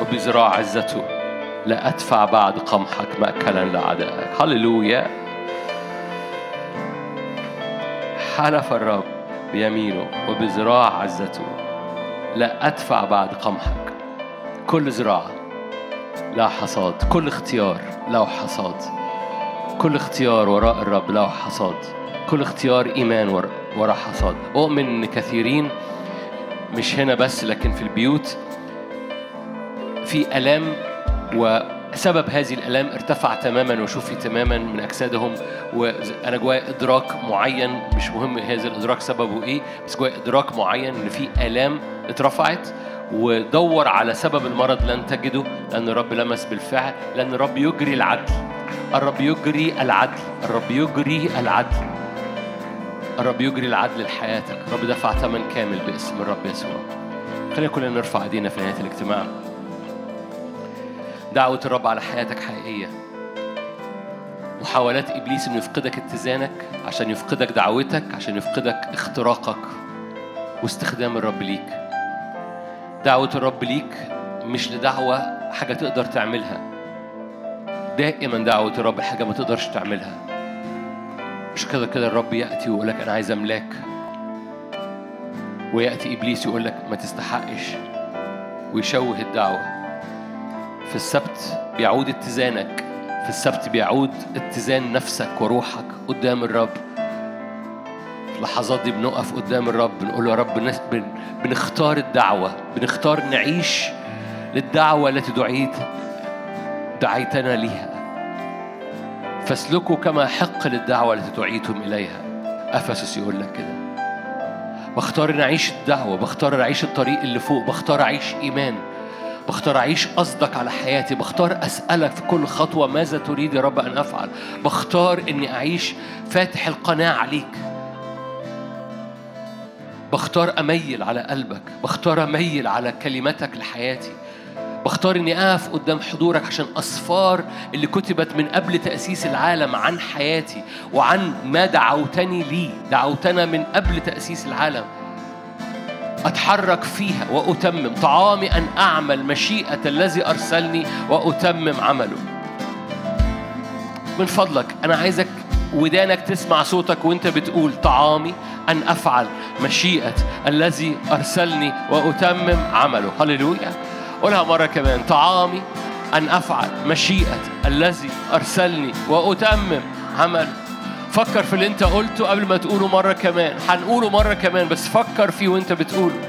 وبذراع عزته لا أدفع بعد قمحك مأكلا لأعدائك هللويا. حلف الرب بيمينه وبذراع عزته لا أدفع بعد قمحك. كل زراعة لا حصاد. كل اختيار له حصاد. كل اختيار وراء الرب له حصاد. كل اختيار إيمان ور- وراء حصاد. أؤمن إن كثيرين مش هنا بس لكن في البيوت. في آلام وسبب هذه الآلام ارتفع تماما وشفي تماما من أجسادهم وأنا جوايا إدراك معين. مش مهم هذا الإدراك سببه إيه بس جوايا إدراك معين إن في آلام اترفعت ودور على سبب المرض لن تجده لأن الرب لمس بالفعل لأن الرب يجري العدل. الرب يجري العدل. الرب يجري العدل. الرب يجري العدل لحياتك. الرب دفع ثمن كامل باسم الرب يسوع. خلينا كلنا نرفع ايدينا في نهاية الاجتماع. دعوة الرب على حياتك حقيقية. محاولات إبليس إنه يفقدك اتزانك عشان يفقدك دعوتك عشان يفقدك اختراقك واستخدام الرب ليك. دعوة الرب ليك مش لدعوة حاجة تقدر تعملها. دائما دعوة الرب حاجة ما تقدرش تعملها. مش كده كده الرب يأتي ويقول لك أنا عايز أملاك. ويأتي إبليس يقول لك ما تستحقش. ويشوه الدعوة. في السبت بيعود اتزانك. في السبت بيعود اتزان نفسك وروحك قدام الرب. في اللحظات دي بنقف قدام الرب بنقول له يا رب بنختار الدعوة. بنختار نعيش للدعوة التي دعيت دعيتنا ليها. فاسلكوا كما حق للدعوة التي دعيتم إليها. أفسس يقول لك كده. بختار إن أعيش الدعوة بختار أعيش الطريق اللي فوق بختار أعيش إيمان. بختار أعيش قصدك على حياتي بختار أسألك في كل خطوة ماذا تريد يا رب أن أفعل. بختار إني أعيش فاتح القناع عليك. بختار أميل على قلبك بختار أميل على كلمتك لحياتي. بختار إني أقف قدام حضورك عشان اسفار اللي كتبت من قبل تأسيس العالم عن حياتي وعن ما دعوتني ليه. دعوتنا من قبل تأسيس العالم. أتحرك فيها وأتمم. طعامي أن أعمل مشيئة الذي أرسلني وأتمم عمله. من فضلك أنا عايزك ودانك تسمع صوتك وأنت بتقول طعامي أن أفعل مشيئة الذي أرسلني وأتمم عمله. هللويا. قولها مرة كمان. طعامي أن أفعل مشيئة الذي أرسلني وأتمم عمله. فكر في اللي أنت قلته قبل ما تقوله مرة كمان. هنقوله مرة كمان بس فكر فيه وأنت بتقوله.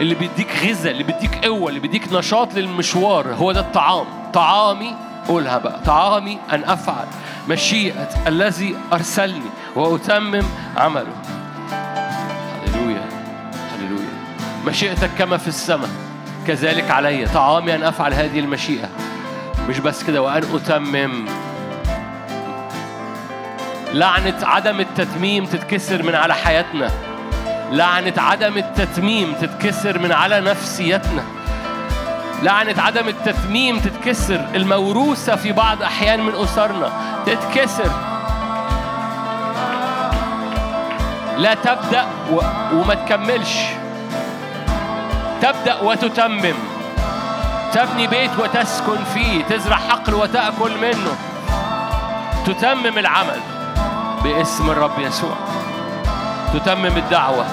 اللي بيديك غذاء اللي بيديك قوة اللي بيديك نشاط للمشوار هو ده الطعام. طعامي قولها بقى. طعامي أن أفعل مشيئة الذي أرسلني وأتمم عمله. هللويا هللويا. مشيئتك كما في السماء. كذلك علي. طعامي أن أفعل هذه المشيئة. مش بس كده وأن أتمم. لعنة عدم التتميم تتكسر من على حياتنا. لعنة عدم التتميم تتكسر من على نفسيتنا. لعنة عدم التتميم تتكسر. الموروثة في بعض أحيان من أسرنا تتكسر. لا تبدأ و... وما تكملش. تبدأ وتتمم. تبني بيت وتسكن فيه. تزرع حقل وتأكل منه. تتمم العمل باسم الرب يسوع. تتمم الدعوة.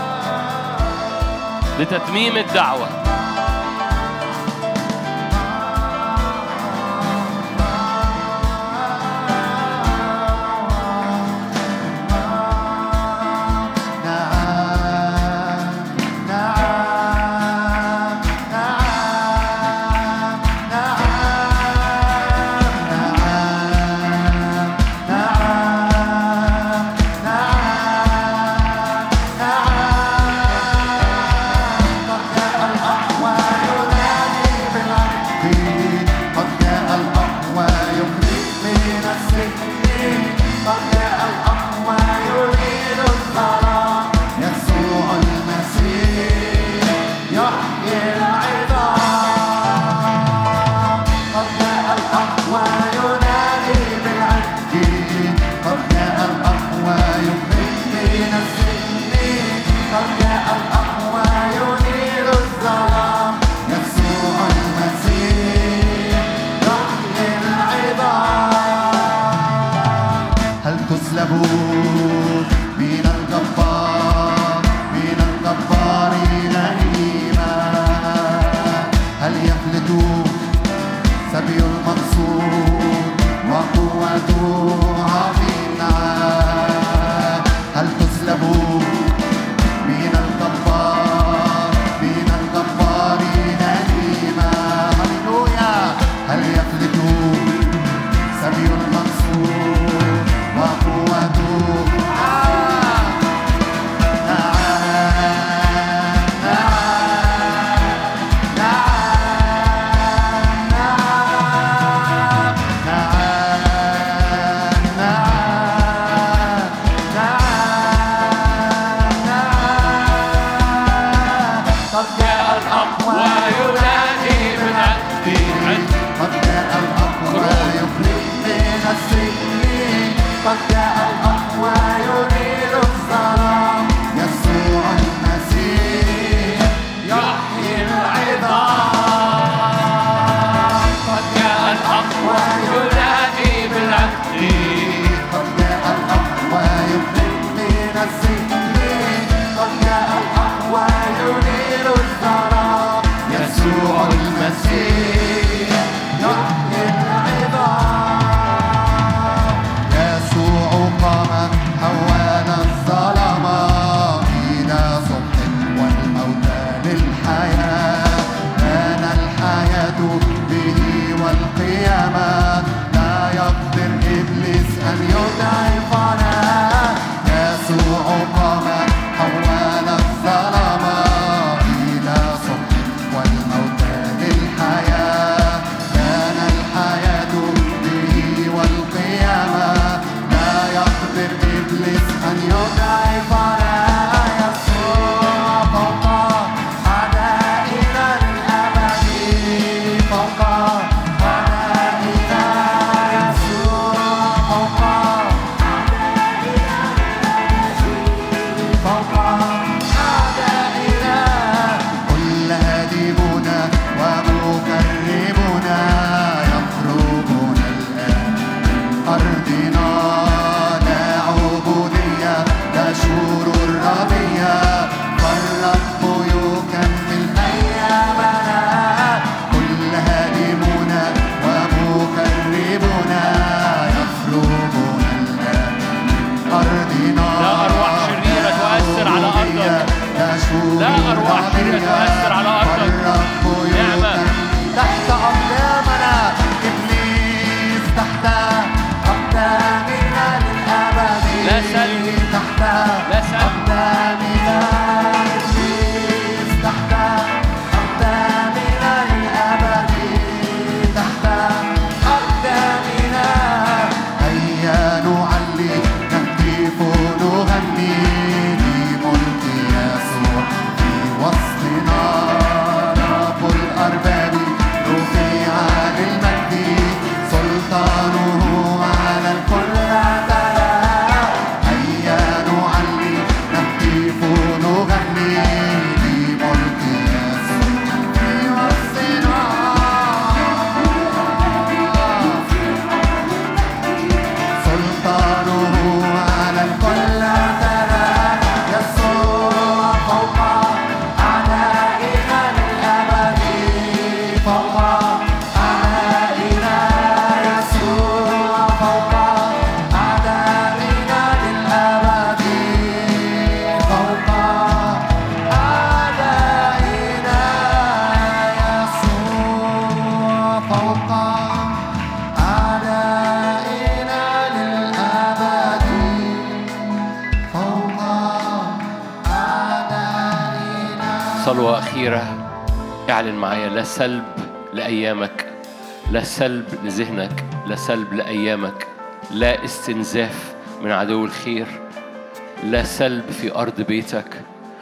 لتتميم الدعوة. سلب لأيامك لا استنزاف من عدو الخير لا سلب في أرض بيتك.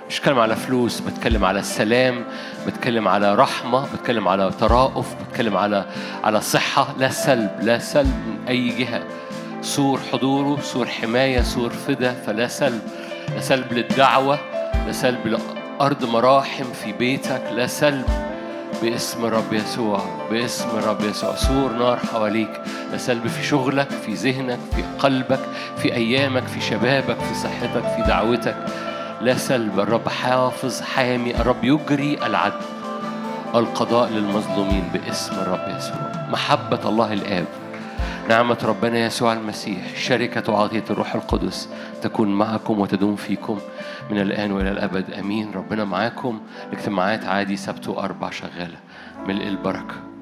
مش بتكلم على فلوس بتكلم على السلام بتكلم على رحمة بتكلم على ترأف بتكلم على على صحة. لا سلب لا سلب من أي جهة. سور حضوره سور حماية سور فدا فلا سلب. لا سلب للدعوة لا سلب لأرض مراحم في بيتك. لا سلب باسم الرب يسوع باسم الرب يسوع. سور نار حواليك. لا سلب في شغلك في ذهنك في قلبك في أيامك في شبابك في صحتك في دعوتك. لا سلب الرب حافظ حامي الرب يجري العدل. القضاء للمظلومين باسم الرب يسوع. محبة الله الآب. نعمة ربنا يسوع المسيح شركة وعطية الروح القدس تكون معكم وتدوم فيكم من الآن وإلى الأبد. أمين. ربنا معاكم. الاجتماعات عادي سبت وأربع شغالة. ملء البركة.